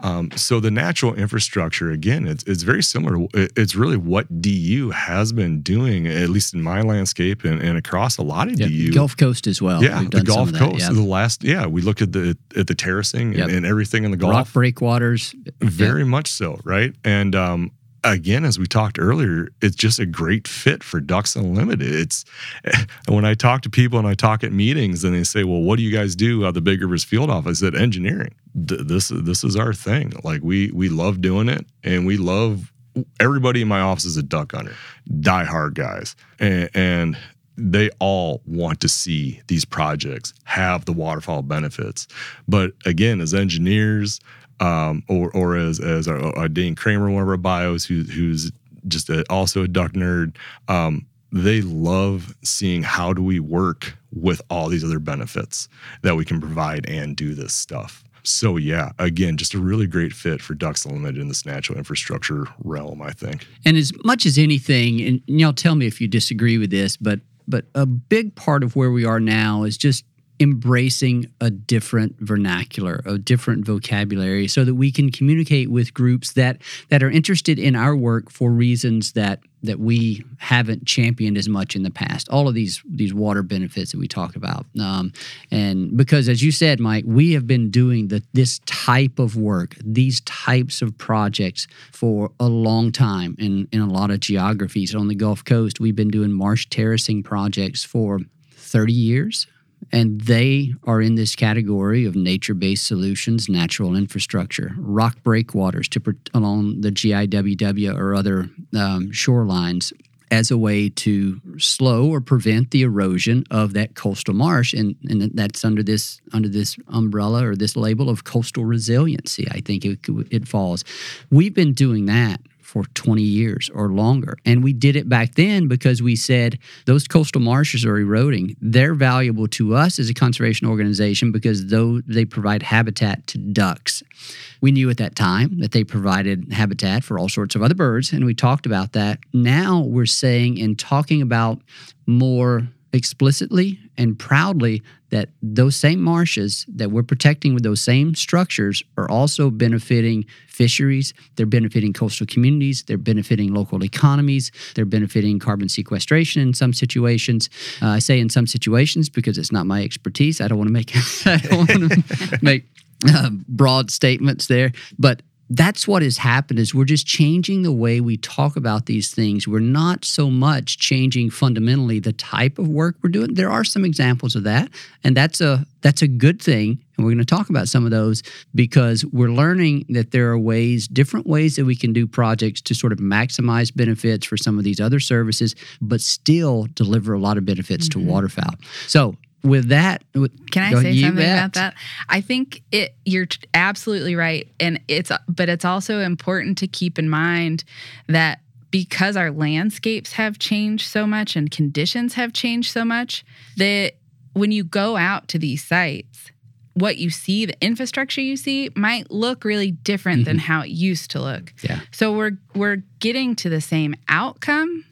S4: Um, so the natural infrastructure, again, it's, it's very similar. It- It's really what DU has been doing, at least in my landscape and, and across a lot of
S2: Yeah,
S4: DU.
S2: Gulf Coast as well.
S4: yeah,
S2: We've
S4: the Gulf
S2: of that,
S4: Coast.
S2: yeah.
S4: The last, yeah, we look at the at the terracing
S2: Yep.
S4: and, and everything in the Gulf.
S2: rock breakwaters.
S4: Very much so, right? And um, again, as we talked earlier, it's just a great fit for Ducks Unlimited. It's when I talk to people and I talk at meetings and they say, "Well, what do you guys do at the Big Rivers Field Office?" I said, "Engineering. This this is our thing. Like we we love doing it, and we love." Everybody in my office is a duck hunter, die hard guys, and, and they all want to see these projects have the waterfowl benefits. But again, as engineers, um, or or as as our, our Kramer, one of our bios, who, who's just a, also a duck nerd, um, they love seeing how do we work with all these other benefits that we can provide and do this stuff. So yeah, again, just a really great fit for Ducks Unlimited in this natural infrastructure realm, I think.
S2: And as much as anything, and y'all tell me if you disagree with this, but but a big part of where we are now is just embracing a different vernacular, a different vocabulary, so that we can communicate with groups that that are interested in our work for reasons that that we haven't championed as much in the past. All of these these water benefits that we talk about, um, and because as you said, Mike, we have been doing the, this type of work, these types of projects for a long time in in a lot of geographies on the Gulf Coast. We've been doing marsh terracing projects for 30 years and they are in this category of nature based solutions, natural infrastructure, rock breakwaters to, along the GIWW or other um, shorelines as a way to slow or prevent the erosion of that coastal marsh. And, and that's under this under this umbrella or this label of coastal resiliency i think it, it falls. We've been doing that for 20 years or longer. And we did it back then because we said those coastal marshes are eroding. They're valuable to us as a conservation organization because though they provide habitat to ducks. We knew at that time that they provided habitat for all sorts of other birds, and we talked about that. Now we're saying and talking about more explicitly and proudly that those same marshes that we're protecting with those same structures are also benefiting fisheries, they're benefiting coastal communities, they're benefiting local economies, they're benefiting carbon sequestration in some situations. Uh, I say in some situations because it's not my expertise. I don't want to make I don't want to make uh, broad statements there, but that's what has happened is we're just changing the way we talk about these things. We're not so much changing fundamentally the type of work we're doing. There are some examples of that and that's a that's a good thing and we're going to talk about some of those because we're learning that there are ways different ways that we can do projects to sort of maximize benefits for some of these other services but still deliver a lot of benefits mm-hmm. to waterfowl. So with that,
S3: can I say something bet. about that? I think it. You're absolutely right, and it's but it's also important to keep in mind that because our landscapes have changed so much and conditions have changed so much that when you go out to these sites what you see the infrastructure you see might look really different mm-hmm. than how it used to look
S2: yeah
S3: so we're we're getting to the same outcome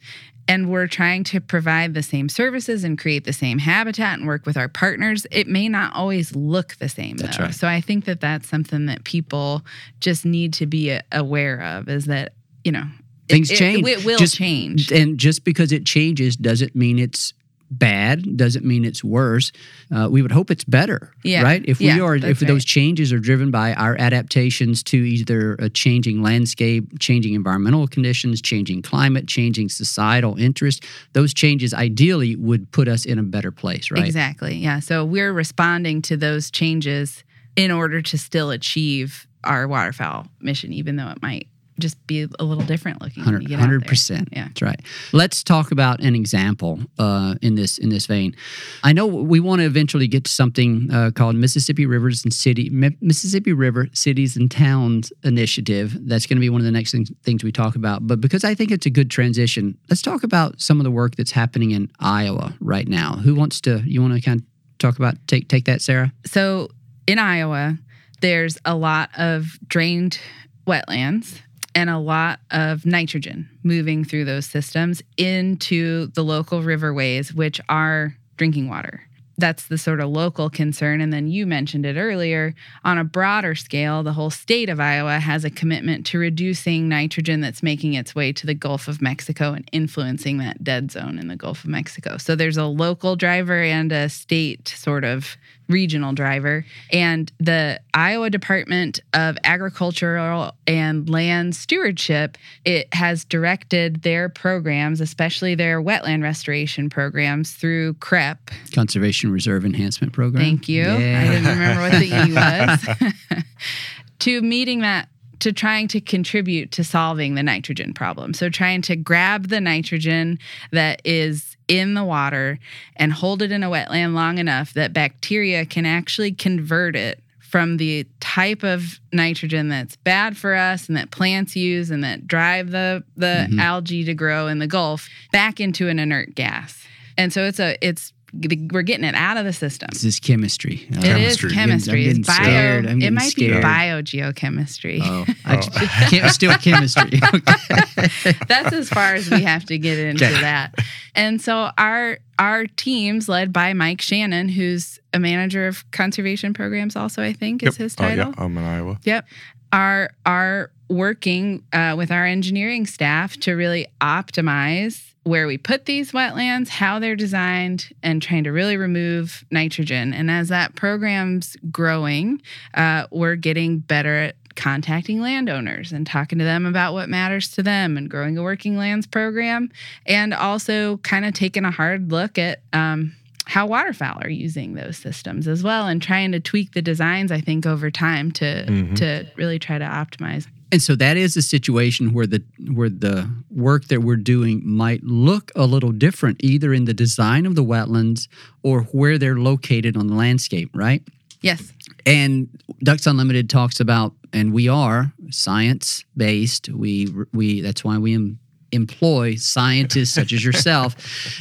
S3: and we're trying to provide the same services and create the same habitat and work with our partners, it may not always look the same.
S2: That's
S3: though.
S2: right.
S3: So I think that that's something that people just need to be uh, aware of is that, you know,
S2: things it, change.
S3: It, it will
S2: just,
S3: change.
S2: And just because it changes doesn't mean it's bad doesn't mean it's worse. Uh, we would hope it's better,
S3: yeah.
S2: right? If
S3: yeah,
S2: we are, if
S3: right.
S2: those changes are driven by our adaptations to either a changing landscape, changing environmental conditions, changing climate, changing societal interest, those changes ideally would put us in a better place, right?
S3: Exactly. Yeah. So we're responding to those changes in order to still achieve our waterfowl mission, even though it might just be a little different looking.
S2: 100 percent.
S3: Yeah,
S2: that's right. Let's talk about an example uh, in this in this vein. I know we want to eventually get to something uh, called Mississippi Rivers and City Mississippi River Cities and Towns Initiative. That's going to be one of the next things, things we talk about. But because I think it's a good transition, let's talk about some of the work that's happening in Iowa right now. Who wants to? You want to kind of talk about take take that, Sara?
S3: So in Iowa, there's a lot of drained wetlands and a lot of nitrogen moving through those systems into the local riverways, which are drinking water. That's the sort of local concern. And then you mentioned it earlier. On a broader scale, the whole state of Iowa has a commitment to reducing nitrogen that's making its way to the Gulf of Mexico and influencing that dead zone in the Gulf of Mexico. So there's a local driver and a state sort of regional driver. And the Iowa Department of Agricultural and Land Stewardship, it has directed their programs, especially their wetland restoration programs through CREP.
S2: Conservation Reserve Enhancement Program.
S3: Thank you.
S2: Yeah.
S3: I didn't remember what the E was. to meeting that to trying to contribute to solving the nitrogen problem. So, trying to grab the nitrogen that is in the water and hold it in a wetland long enough that bacteria can actually convert it from the type of nitrogen that's bad for us and that plants use and that drive the the mm-hmm. algae to grow in the Gulf back into an inert gas. And so it's a it's we're getting it out of the system.
S2: This is chemistry.
S3: It chemistry. is chemistry. I'm it's bio. Scared. I'm it might scared. be biogeochemistry. Oh,
S2: oh. still chemistry.
S3: That's as far as we have to get into okay. that. And so our our teams, led by Mike Shannon, who's a manager of conservation programs, also I think is his title.
S4: Oh, yeah, I'm in Iowa.
S3: Yep, are are working uh, with our engineering staff to really optimize where we put these wetlands, how they're designed, and trying to really remove nitrogen. And as that program's growing, uh, we're getting better at contacting landowners and talking to them about what matters to them and growing a working lands program, and also kind of taking a hard look at. Um, how waterfowl are using those systems as well and trying to tweak the designs i think over time to mm-hmm. to really try to optimize
S2: and so that is a situation where the where the work that we're doing might look a little different either in the design of the wetlands or where they're located on the landscape right?
S3: Yes.
S2: And ducks unlimited talks about and we are science based we we that's why we am, employ scientists such as yourself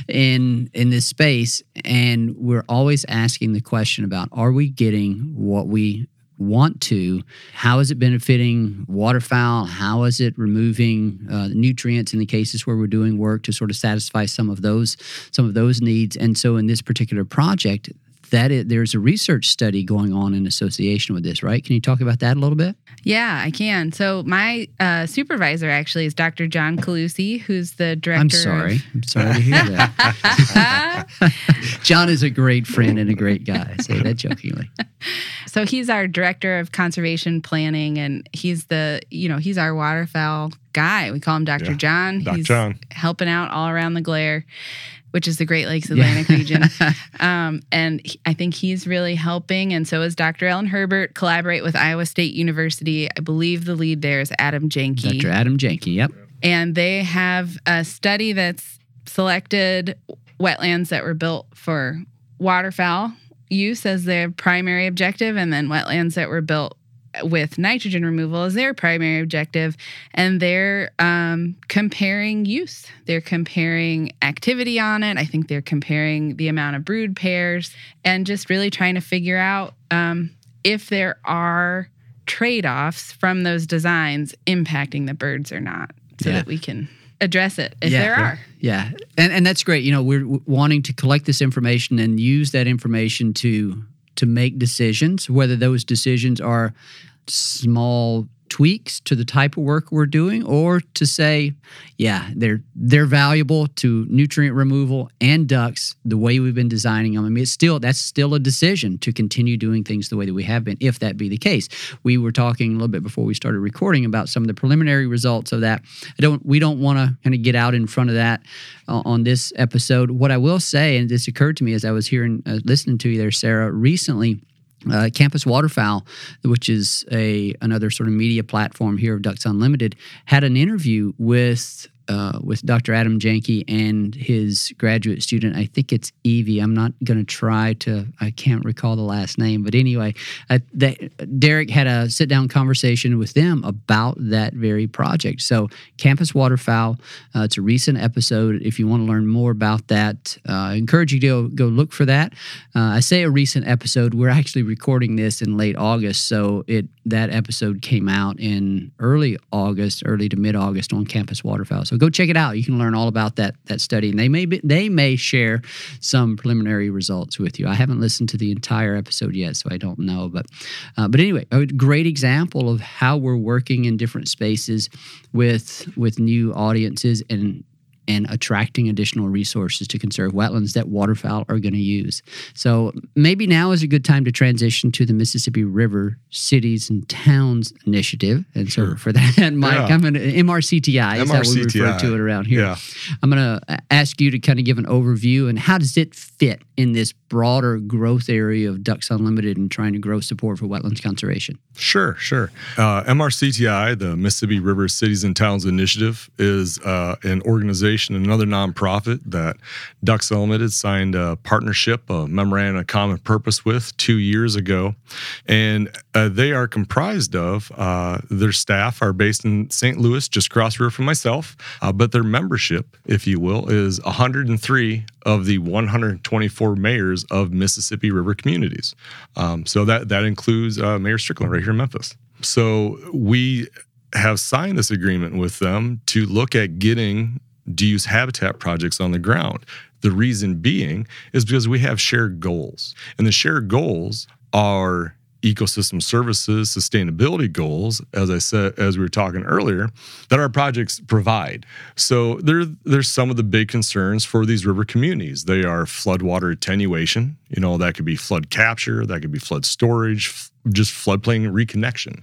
S2: in in this space. And we're always asking the question about are we getting what we want to. How is it benefiting waterfowl? How is it removing uh, nutrients in the cases where we're doing work to sort of satisfy some of those some of those needs? And so, in this particular project, that is, there's a research study going on in association with this, right? Can you talk about that a little bit?
S3: Yeah, I can. So my uh, supervisor actually is Dr. John Coluccy, who's the director.
S2: I'm sorry. Of... I'm sorry to hear that. John is a great friend and a great guy. I say that jokingly.
S3: So he's our director of conservation planning, and he's the you know he's our waterfowl guy. We call him Dr. Yeah. John.
S4: Dr.
S3: He's
S4: John
S3: helping out all around the GLAR which is the Great Lakes Atlantic yeah. region. Um, and he, I think he's really helping. And so is Dr. Alan Herbert, collaborate with Iowa State University. I believe the lead there is Adam Janke.
S2: Dr. Adam Janke, yep.
S3: And they have a study that's selected wetlands that were built for waterfowl use as their primary objective, and then wetlands that were built with nitrogen removal as their primary objective, and they're um, comparing use. They're comparing activity on it. I think they're comparing the amount of brood pairs and just really trying to figure out um, if there are trade offs from those designs impacting the birds or not so yeah. that we can address it if
S2: yeah,
S3: there are.
S2: Yeah. And and that's great. You know, we're wanting to collect this information and use that information to to make decisions, whether those decisions are small tweaks to the type of work we're doing or to say yeah they're they're valuable to nutrient removal and ducks the way we've been designing them i mean it's still that's still a decision to continue doing things the way that we have been if that be the case. We were talking a little bit before we started recording about some of the preliminary results of that. I don't we don't want to kind of get out in front of that uh, on this episode. What i will say and this occurred to me as i was hearing uh, listening to you there sara recently uh, Campus Waterfowl, which is a another sort of media platform here of Ducks Unlimited, had an interview with uh, with Dr. Adam Janke and his graduate student. I think it's Evie. I'm not going to try to. I can't recall the last name, but anyway, uh, Derek had a sit down conversation with them about that very project. So, Campus Waterfowl. Uh, it's a recent episode. If you want to learn more about that, uh, I encourage you to go, go look for that. Uh, I say a recent episode. We're actually recording this in late August, so it that episode came out in early August, early to mid August on Campus Waterfowl. So go check it out. You can learn all about that that study, and they may be, they may share some preliminary results with you. I haven't listened to the entire episode yet, so I don't know. But uh, but anyway, a great example of how we're working in different spaces with with new audiences and and attracting additional resources to conserve wetlands that waterfowl are going to use. So maybe now is a good time to transition to the Mississippi River Cities and Towns Initiative. And so sure. for that, Mike, yeah. I'm going to MRCTI is how we refer to it around here. Yeah. I'm going to ask you to kind of give an overview and how does it fit in this broader growth area of Ducks Unlimited and trying to grow support for wetlands conservation?
S4: Sure, sure. Uh, MRCTI, the Mississippi River Cities and Towns Initiative, is uh, an organization Conservation, another nonprofit that Ducks Unlimited signed a partnership, a memorandum of common purpose with two years ago. And uh, they are comprised of uh, their staff are based in St. Louis, just cross river from myself, uh, but their membership, if you will, is 103 of the 124 mayors of Mississippi River communities. Um, so that that includes uh, Mayor Strickland right here in Memphis. So we have signed this agreement with them to look at getting DU's habitat projects on the ground. The reason being is because we have shared goals, and the shared goals are ecosystem services sustainability goals as i said as we were talking earlier that our projects provide. So there there's some of the big concerns for these river communities. They are floodwater attenuation. You know that could be flood capture that could be flood storage just floodplain reconnection.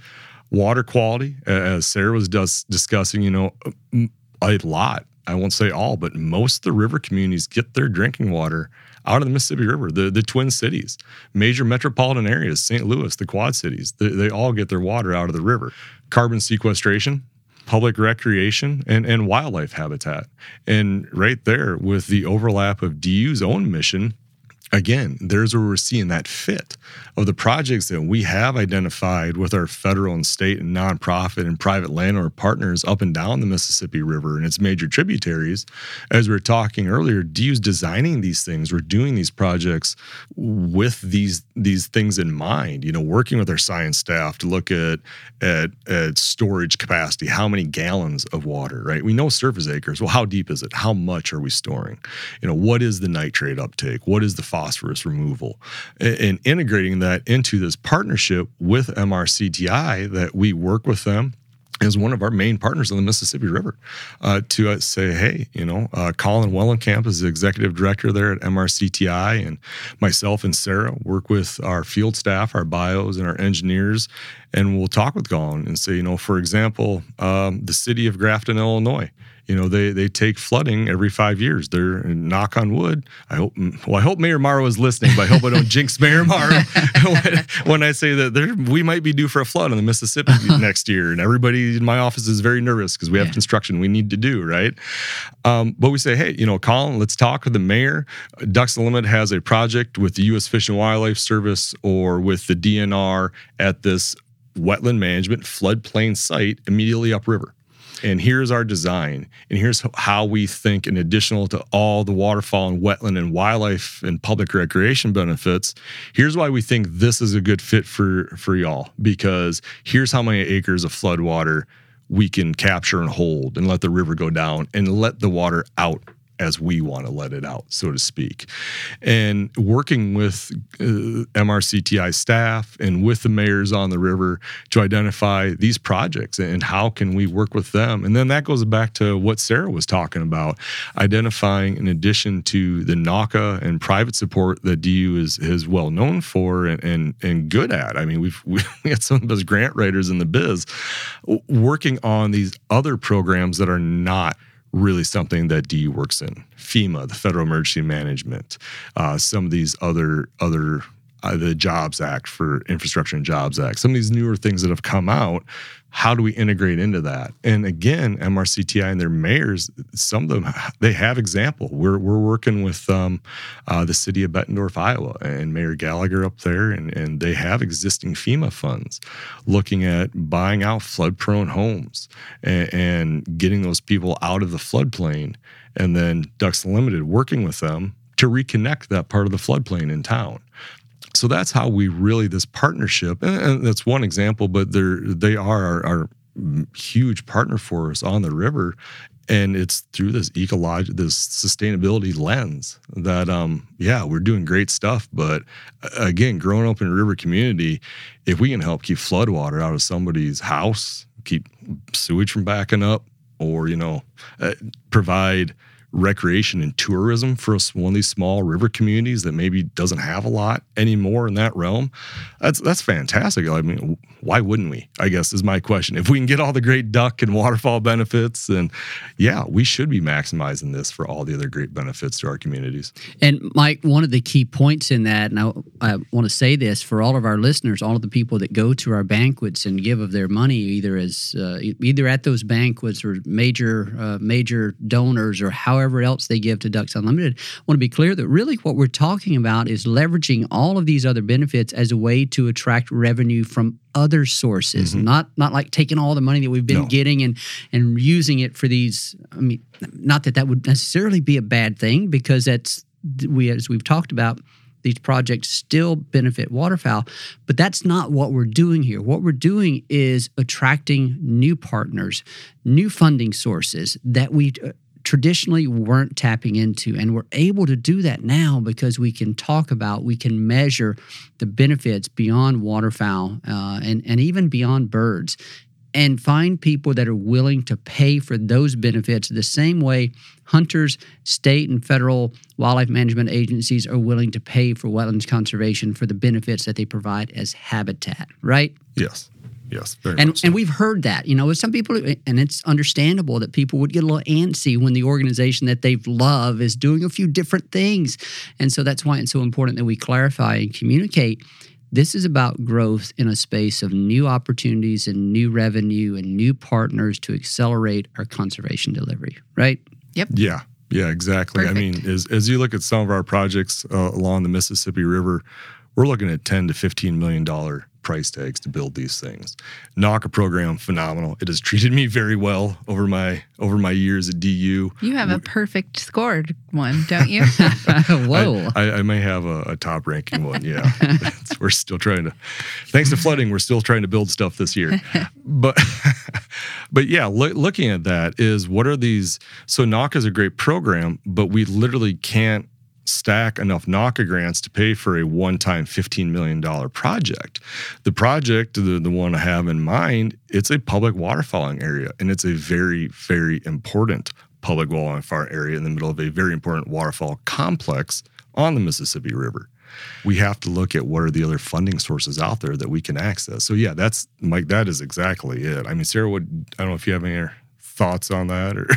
S4: Water quality as sara was discussing you know a lot i won't say all but most of the river communities get their drinking water out of the Mississippi River, the, the Twin Cities, major metropolitan areas, St. Louis, the Quad Cities, they, they all get their water out of the river. Carbon sequestration, public recreation, and, and wildlife habitat. And right there, with the overlap of DU's own mission again, there's where we're seeing that fit of the projects that we have identified with our federal and state and nonprofit and private landlord partners up and down the Mississippi River and its major tributaries. As we were talking earlier, DU's designing these things. We're doing these projects with these these things in mind. You know, working with our science staff to look at at, at storage capacity, how many gallons of water, right? We know surface acres. Well, how deep is it? How much are we storing? You know, what is the nitrate uptake? What is the phosphorus removal? And, integrating that into this partnership with MRCTI that we work with them is one of our main partners on the Mississippi River uh, to uh, say, hey, you know, uh, Colin Wellenkamp is the executive director there at MRCTI, and myself and Sara work with our field staff, our bios, and our engineers, and we'll talk with Colin and say, you know, for example, um, the city of Grafton, Illinois you know they they take flooding every five years. They're knock on wood. I hope well I hope Mayor Morrow is listening, but I hope I don't jinx Mayor Morrow when, when, I say that there we might be due for a flood on the Mississippi next year, and everybody in my office is very nervous because we have yeah. construction we need to do right. Um, but we say, hey, you know, Colin, let's talk with the mayor. Ducks Unlimited has a project with the U.S. Fish and Wildlife Service or with the DNR at this wetland management floodplain site immediately upriver and here's our design and here's how we think in additional to all the waterfowl and wetland and wildlife and public recreation benefits here's why we think this is a good fit for for y'all. Because here's how many acres of floodwater we can capture and hold and let the river go down and let the water out as we want to let it out, so to speak. And working with uh, MRCTI staff and with the mayors on the river to identify these projects and how can we work with them. And then that goes back to what Sara was talking about, identifying in addition to the NAWCA and private support that DU is, is well known for and, and, and good at. I mean, we've we got some of the best grant writers in the biz working on these other programs that are not really something that DU works in. FEMA, the Federal Emergency Management, uh, some of these other other uh, the Jobs Act for Infrastructure and Jobs Act, some of these newer things that have come out. How do we integrate into that? And again, MRCTI and their mayors, some of them they have example. We're we're working with um, uh, the city of Bettendorf, Iowa, and Mayor Gallagher up there, and and they have existing FEMA funds, looking at buying out flood-prone homes and, and getting those people out of the floodplain, and then Ducks Unlimited working with them to reconnect that part of the floodplain in town so that's how we really this partnership, and that's one example, but they're they are our, our huge partner for us on the river, and it's through this ecological this sustainability lens that um yeah we're doing great stuff. But again growing up in a river community if we can help keep floodwater out of somebody's house keep sewage from backing up or you know uh, provide recreation and tourism for one of these small river communities that maybe doesn't have a lot anymore in that realm. That's that's fantastic. I mean, why wouldn't we? I guess is my question. If we can get all the great duck and waterfowl benefits, then yeah, we should be maximizing this for all the other great benefits to our communities.
S2: And Mike, one of the key points in that, and I, I want to say this for all of our listeners, all of the people that go to our banquets and give of their money, either as uh, either at those banquets or major uh, major donors or however else they give to Ducks Unlimited. I want to be clear that really what we're talking about is leveraging all of these other benefits as a way to attract revenue from other sources, mm-hmm. not not like taking all the money that we've been no. getting and and using it for these. I mean, not that that would necessarily be a bad thing because that's we as we've talked about these projects still benefit waterfowl, but that's not what we're doing here. What we're doing is attracting new partners, new funding sources that we traditionally weren't tapping into. And we're able to do that now because we can talk about, we can measure the benefits beyond waterfowl uh, and, and even beyond birds and find people that are willing to pay for those benefits the same way hunters, state and federal wildlife management agencies are willing to pay for wetlands conservation for the benefits that they provide as habitat, right?
S4: Yes. Yes,
S2: and
S4: so.
S2: and we've heard that you know some people, and it's understandable that people would get a little antsy when the organization that they love is doing a few different things, and so that's why it's so important that we clarify and communicate. This is about growth in a space of new opportunities and new revenue and new partners to accelerate our conservation delivery. Right?
S3: Yep.
S4: Yeah. Yeah. Exactly. Perfect. I mean, as as you look at some of our projects uh, along the Mississippi River, we're looking at ten to fifteen million dollar price tags to build these things. NAWCA program, phenomenal. It has treated me very well over my over my years at DU.
S3: You have a perfect scored one, don't you?
S2: Whoa!
S4: I, I, I, may have a, a top ranking one. Yeah, we're still trying to. Thanks to flooding, we're still trying to build stuff this year. But but yeah, lo- looking at that is what are these? So NAWCA is a great program, but we literally can't stack enough NAWCA grants to pay for a one-time $15 million project. The project, the, the one I have in mind, it's a public waterfalling area, and it's a very, very important public waterfowl area in the middle of a very important waterfowl complex on the Mississippi River. We have to look at what are the other funding sources out there that we can access. So yeah, that's Mike. That is exactly it. I mean, Sara, would I don't know if you have any thoughts on that or.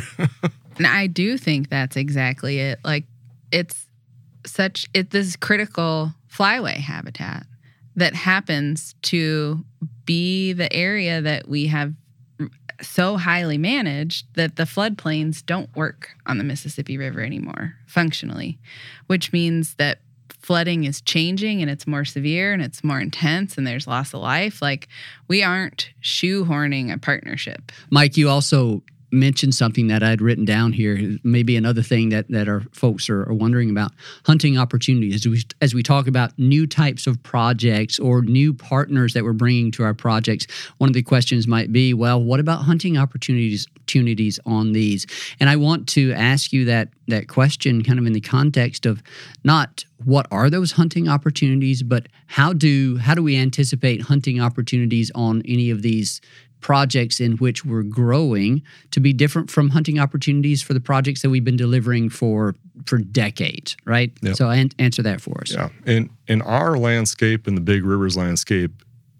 S3: I do think that's exactly it. Like it's such it this critical flyway habitat that happens to be the area that we have so highly managed that the floodplains don't work on the Mississippi River anymore functionally, which means that flooding is changing and it's more severe and it's more intense and there's loss of life. Like we aren't shoehorning a partnership.
S2: Mike, you also mentioned something that I'd written down here. Maybe another thing that, that our folks are, are wondering about hunting opportunities. As we, as we talk about new types of projects or new partners that we're bringing to our projects, one of the questions might be, well, what about hunting opportunities opportunities on these? And I want to ask you that that question kind of in the context of not what are those hunting opportunities, but how do how do we anticipate hunting opportunities on any of these projects in which we're growing to be different from hunting opportunities for the projects that we've been delivering for for decades, right? Yep. So an- answer that for us.
S4: Yeah, in in our landscape, in the Big Rivers landscape,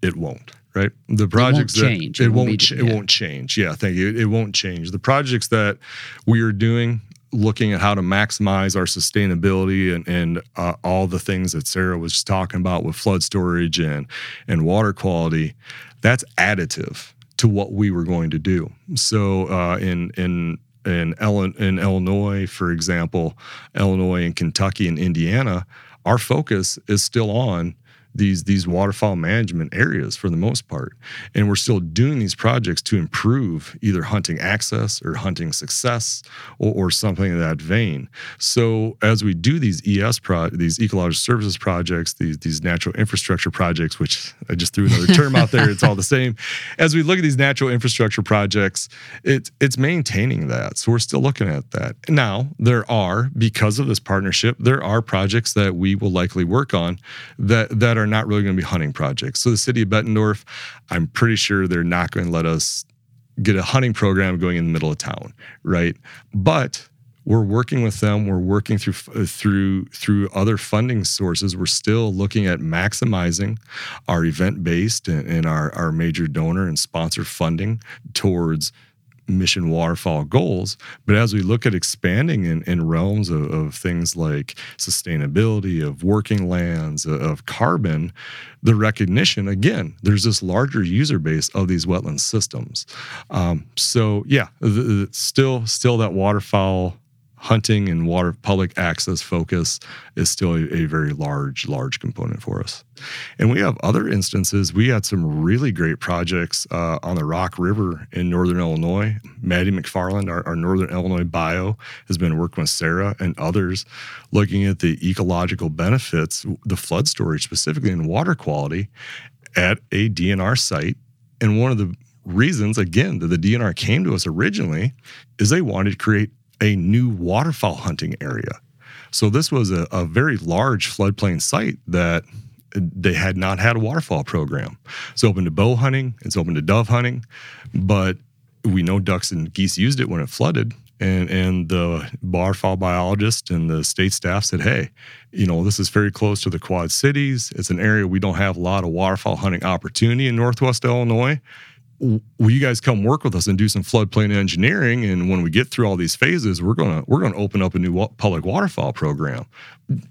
S4: it won't. Right, the projects
S2: it won't change.
S4: It, it won't. Ch- yeah. It won't change. Yeah, thank you. It, it won't change. The projects that we are doing looking at how to maximize our sustainability and, and uh, all the things that Sara was talking about with flood storage and and water quality, that's additive to what we were going to do. So uh, in in in, in Illinois, for example, Illinois and Kentucky and Indiana, our focus is still on these these waterfowl management areas for the most part. And we're still doing these projects to improve either hunting access or hunting success or, or something in that vein. So as we do these es pro these ecological services projects these these natural infrastructure projects which i just threw another term out there it's all the same. As we look at these natural infrastructure projects it's it's maintaining that. So we're still looking at that. Now there are because of this partnership there are projects that we will likely work on that that are are not really going to be hunting projects. So the city of Bettendorf, I'm pretty sure they're not going to let us get a hunting program going in the middle of town, right? But we're working with them. We're working through through through other funding sources. We're still looking at maximizing our event based and, and our our major donor and sponsor funding towards mission waterfowl goals. But as we look at expanding in, in realms of, of, things like sustainability, of working lands, of carbon, the recognition again, there's this larger user base of these wetland systems. Um, so yeah, the, the, still still that waterfowl hunting and water public access focus is still a, a, very large, large component for us. And we have other instances. We had some really great projects uh, on the Rock River in Northern Illinois. Maddie McFarland, our, our Northern Illinois bio, has been working with Sara and others looking at the ecological benefits, the flood storage specifically in water quality at a DNR site. And one of the reasons, again, that the DNR came to us originally is they wanted to create a new waterfowl hunting area. So this was a, a very large floodplain site that they had not had a waterfowl program. It's open to bow hunting, it's open to dove hunting, but we know ducks and geese used it when it flooded. And, and the waterfowl biologist and the state staff said, hey, you know, this is very close to the Quad Cities. It's an area we don't have a lot of waterfowl hunting opportunity in Northwest Illinois will you guys come work with us and do some floodplain engineering? And when we get through all these phases we're going to we're going to open up a new public waterfowl program.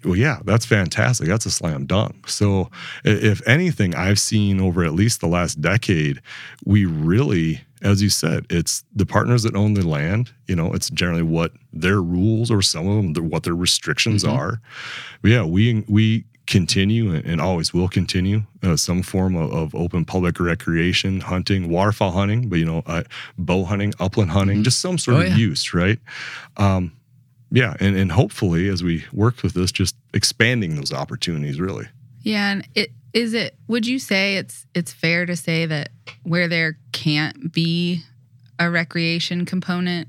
S4: Well yeah that's fantastic. That's a slam dunk. So if anything i've seen over at least the last decade we really as you said it's the partners that own the land you know it's generally what their rules or some of them what their restrictions mm-hmm. are. But yeah we we continue and always will continue uh, some form of, of, open public recreation, hunting, waterfowl hunting, but you know, uh, bow hunting, upland hunting, mm-hmm. just some sort oh, of yeah. use, right? Um, yeah, and, and hopefully as we work with this, just expanding those opportunities really.
S3: Yeah, and it is it. Would you say it's it's fair to say that where there can't be a recreation component,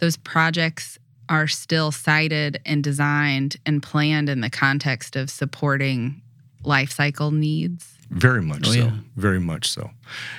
S3: those projects are still sited and designed and planned in the context of supporting life cycle needs?
S4: Very much oh, so. Yeah. Very much so.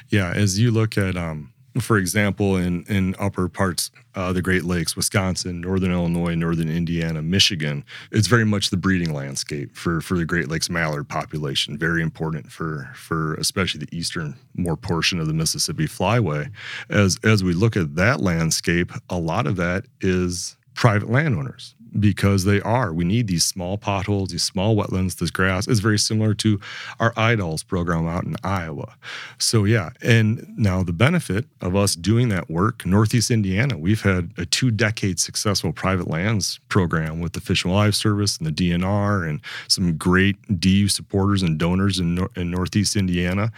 S4: Yeah, as you look at, um, for example, in in upper parts uh, the Great Lakes, Wisconsin, Northern Illinois, Northern Indiana, Michigan, it's very much the breeding landscape for for the Great Lakes mallard population. Very important for for especially the eastern more portion of the Mississippi Flyway. As as we look at that landscape, a lot of that is private landowners because they are. We need these small potholes, these small wetlands, this grass is very similar to our IDOLS program out in Iowa. So, yeah. And now the benefit of us doing that work, Northeast Indiana, we've had a two decade successful private lands program with the Fish and Wildlife Service and the DNR and some great DU supporters and donors in, in Northeast Indiana.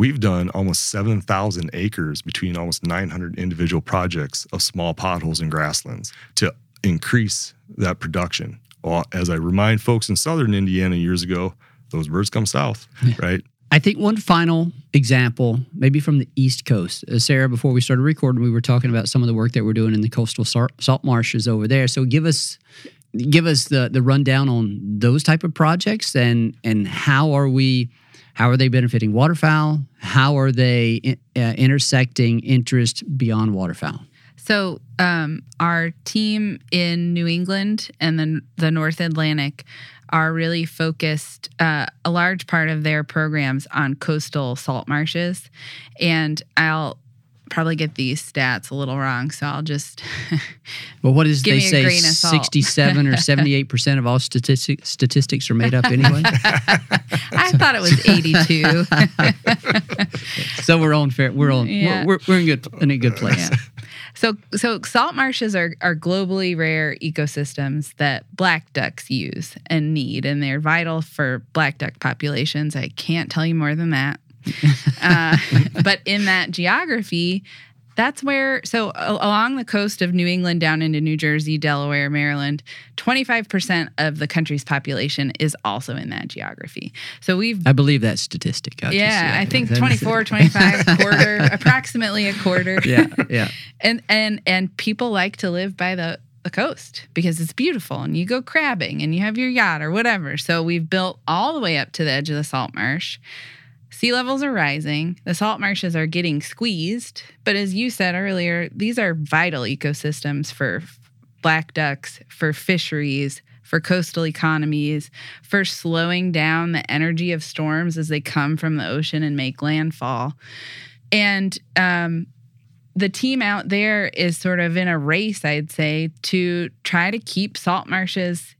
S4: We've done almost 7,000 acres between almost 900 individual projects of small potholes and grasslands to increase that production. Well, as I remind folks in southern Indiana years ago, those birds come south, right?
S2: I think one final example, maybe from the East Coast. Uh, Sara, before we started recording, we were talking about some of the work that we're doing in the coastal salt marshes over there. So give us give us the the rundown on those type of projects and and how are we how are they benefiting waterfowl? How are they uh, intersecting interest beyond waterfowl?
S3: So, um, our team in New England and then the North Atlantic are really focused, uh, a large part of their programs on coastal salt marshes. And I'll probably get these stats a little wrong, so I'll just.
S2: well, what is they say? Sixty-seven or seventy-eight percent of all statistics statistics are made up anyway.
S3: I thought it was eighty-two.
S2: so we're on fair. We're on. Yeah. We're, we're, in good in a good place. Yeah.
S3: So, so salt marshes are, are globally rare ecosystems that black ducks use and need, and they're vital for black duck populations. I can't tell you more than that. uh, but in that geography, that's where so along the coast of New England down into New Jersey, Delaware, Maryland, 25% of the country's population is also in that geography. So we've
S2: I believe that statistic.
S3: I'll yeah, I think 24, 25, quarter, approximately a quarter.
S2: Yeah, yeah.
S3: and and and people like to live by the the coast because it's beautiful and you go crabbing and you have your yacht or whatever. So we've built all the way up to the edge of the salt marsh. Sea levels are rising, the salt marshes are getting squeezed, but as you said earlier, these are vital ecosystems for black ducks, for fisheries, for coastal economies, for slowing down the energy of storms as they come from the ocean and make landfall. And um, the team out there is sort of in a race, I'd say, to try to keep salt marshes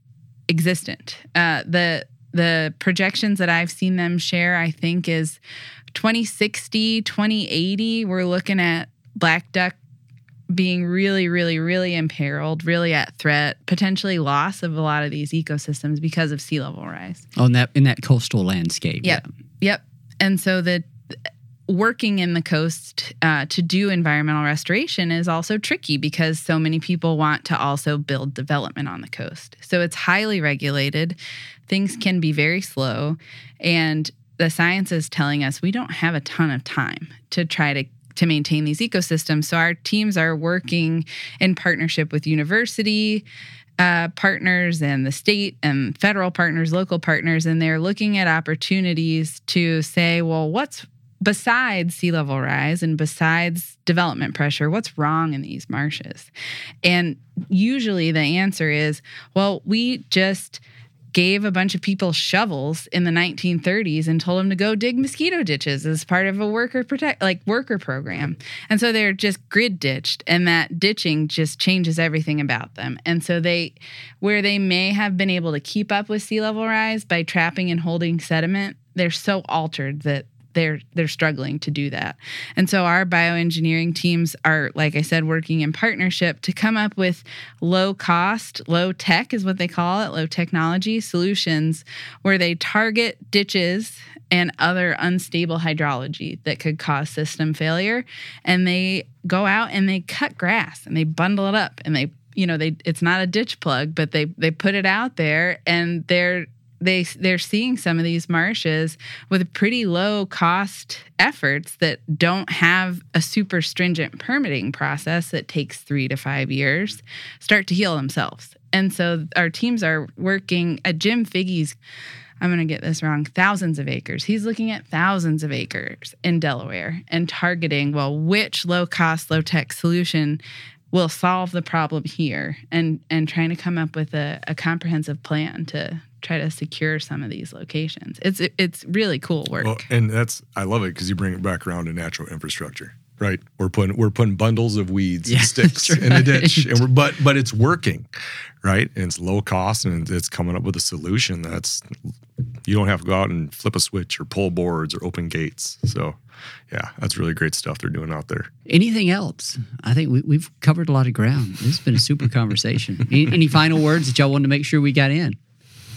S3: existent. Uh, the the projections that I've seen them share, I think, is 2060, 2080. We're looking at black duck being really, really, really imperiled, really at threat, potentially loss of a lot of these ecosystems because of sea level rise.
S2: On that in that coastal landscape.
S3: Yep. Yeah. Yep. And so the working in the coast uh, to do environmental restoration is also tricky because so many people want to also build development on the coast. So it's highly regulated. Things can be very slow. And the science is telling us we don't have a ton of time to try to to maintain these ecosystems. So our teams are working in partnership with university uh, partners and the state and federal partners, local partners, and they're looking at opportunities to say, well, what's besides sea level rise and besides development pressure, what's wrong in these marshes? And usually the answer is, well, we just gave a bunch of people shovels in the 1930s and told them to go dig mosquito ditches as part of a worker protect like worker program. And so they're just grid ditched and that ditching just changes everything about them. And so they where they may have been able to keep up with sea level rise by trapping and holding sediment, they're so altered that they're they're struggling to do that. And so our bioengineering teams are like I said working in partnership to come up with low cost, low tech is what they call it, low technology solutions where they target ditches and other unstable hydrology that could cause system failure and they go out and they cut grass and they bundle it up and they you know they it's not a ditch plug but they they put it out there and they're they they're seeing some of these marshes with pretty low cost efforts that don't have a super stringent permitting process that takes 3 to 5 years start to heal themselves. And so our teams are working at Jim Figge's I'm going to get this wrong, thousands of acres. He's looking at thousands of acres in Delaware and targeting, well, which low cost, low tech solution will solve the problem here and and trying to come up with a, a comprehensive plan to try to secure some of these locations. It's it's really cool work. Well,
S4: and that's I love it because you bring it back around to natural infrastructure. Right, we're putting we're putting bundles of weeds yeah, and sticks right. in the ditch, and we're, but but it's working, right? And it's low cost, and it's coming up with a solution that's you don't have to go out and flip a switch or pull boards or open gates. So, yeah, that's really great stuff they're doing out there.
S2: Anything else? I think we, have covered a lot of ground. This has been a super conversation. Any, any final words that y'all wanted to make sure we got in?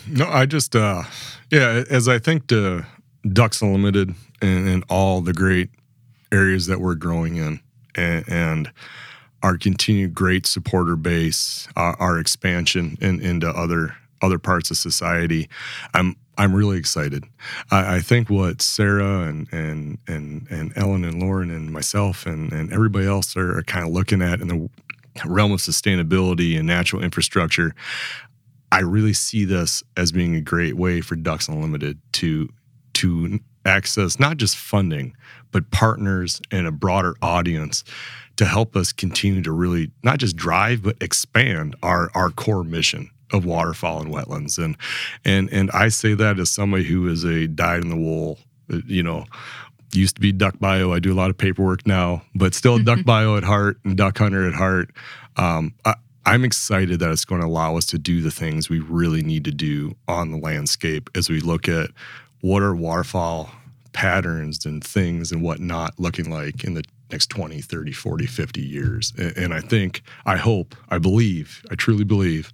S4: No, I just, uh, yeah, as I think to Ducks Unlimited and, and all the great areas that we're growing in and, and our continued great supporter base, our expansion in, into other other parts of society, I'm I'm really excited. I, I, think what Sara and and and and Ellen and Lauren and myself and and everybody else are kind of looking at in the realm of sustainability and natural infrastructure. I really see this as being a great way for Ducks Unlimited to to access not just funding, but partners and a broader audience to help us continue to really not just drive but expand our our core mission of waterfowl and wetlands. And and and I say that as somebody who is a dyed in the wool you know used to be duck bio. I do a lot of paperwork now but still duck bio at heart and duck hunter at heart. Um, I, I'm excited that it's going to allow us to do the things we really need to do on the landscape as we look at what are waterfowl patterns and things and whatnot looking like in the next 20, 30, 40, 50 years. And, I think, I hope, I believe, I truly believe,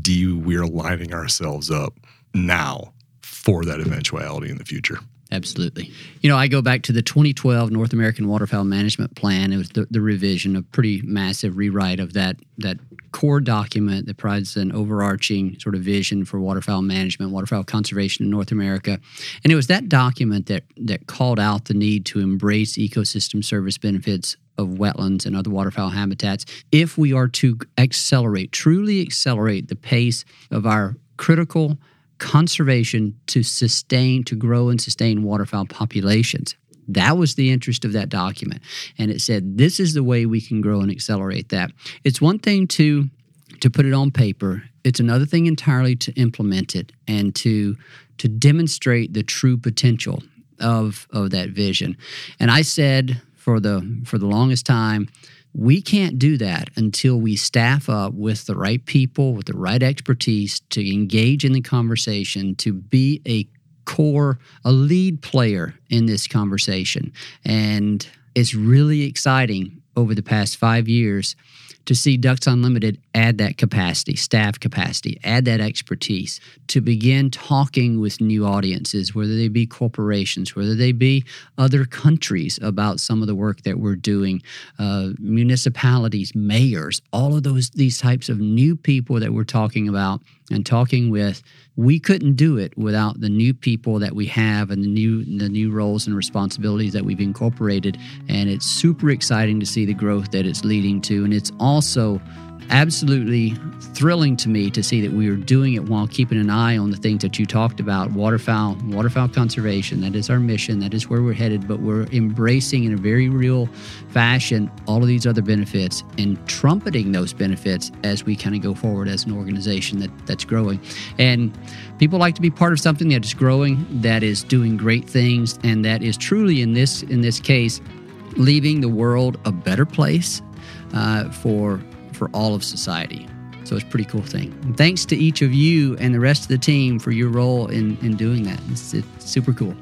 S4: do we are lining ourselves up now for that eventuality in the future.
S2: Absolutely. You know, I go back to the 2012 North American Waterfowl Management Plan. It was the, the revision, a pretty massive rewrite of that that core document that provides an overarching sort of vision for waterfowl management, waterfowl conservation in North America. And it was that document that that called out the need to embrace ecosystem service benefits of wetlands and other waterfowl habitats if we are to accelerate, truly accelerate the pace of our critical conservation to sustain, to grow and sustain waterfowl populations. That was the interest of that document. And it said, this is the way we can grow and accelerate that. It's one thing to to put it on paper. It's another thing entirely to implement it and to to demonstrate the true potential of of that vision. And I said for the for the longest time, we can't do that until we staff up with the right people, with the right expertise to engage in the conversation, to be a core, a lead player in this conversation. And it's really exciting over the past five years to see Ducks Unlimited add that capacity, staff capacity, add that expertise to begin talking with new audiences, whether they be corporations, whether they be other countries about some of the work that we're doing, uh, municipalities, mayors, all of those these types of new people that we're talking about and talking with. We couldn't do it without the new people that we have and the new the new roles and responsibilities that we've incorporated. And it's super exciting to see the growth that it's leading to. And it's also absolutely thrilling to me to see that we are doing it while keeping an eye on the things that you talked about waterfowl waterfowl conservation. That is our mission. That is where we're headed. But we're embracing in a very real fashion all of these other benefits and trumpeting those benefits as we kind of go forward as an organization that that's growing. And people like to be part of something that is growing that is doing great things and that is truly in this in this case leaving the world a better place uh, for for all of society. So it's a pretty cool thing. And thanks to each of you and the rest of the team for your role in, in doing that. It's, it's super cool.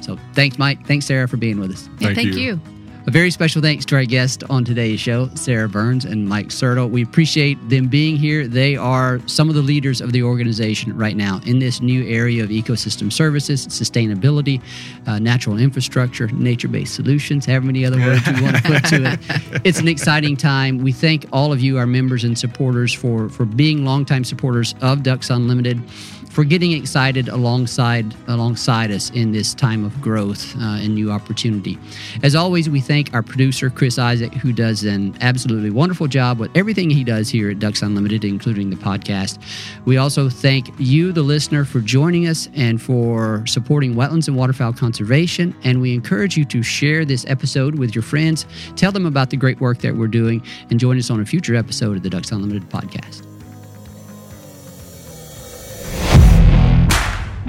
S2: So thanks, Mike. Thanks, Sara, for being with us.
S3: Yeah, thank, you. you.
S2: A very special thanks to our guest on today's show, Sara Burns and Mike Sertle. We appreciate them being here. They are some of the leaders of the organization right now in this new area of ecosystem services, sustainability, uh, natural infrastructure, nature based solutions, however many other words you want to put to it. It's an exciting time. We thank all of you, our members and supporters, for, for being longtime supporters of Ducks Unlimited for getting excited alongside alongside us in this time of growth uh, and new opportunity. As always, we thank our producer Chris Isaac, who does an absolutely wonderful job with everything he does here at Ducks Unlimited, including the podcast. We also thank you, the listener, for joining us and for supporting wetlands and waterfowl conservation. And we encourage you to share this episode with your friends, tell them about the great work that we're doing, and join us on a future episode of the Ducks Unlimited podcast.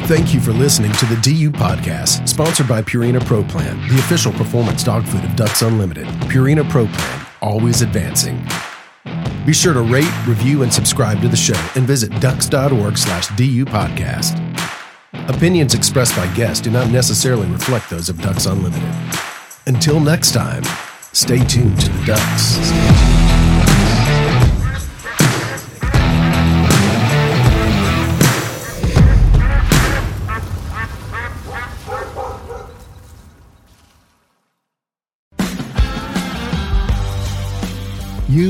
S1: Thank you for listening to the DU Podcast, sponsored by Purina Pro Plan, the official performance dog food of Ducks Unlimited. Purina Pro Plan, always advancing. Be sure to rate, review, and subscribe to the show and visit ducks.org slash DU Podcast. Opinions expressed by guests do not necessarily reflect those of Ducks Unlimited. Until next time, stay tuned to the Ducks.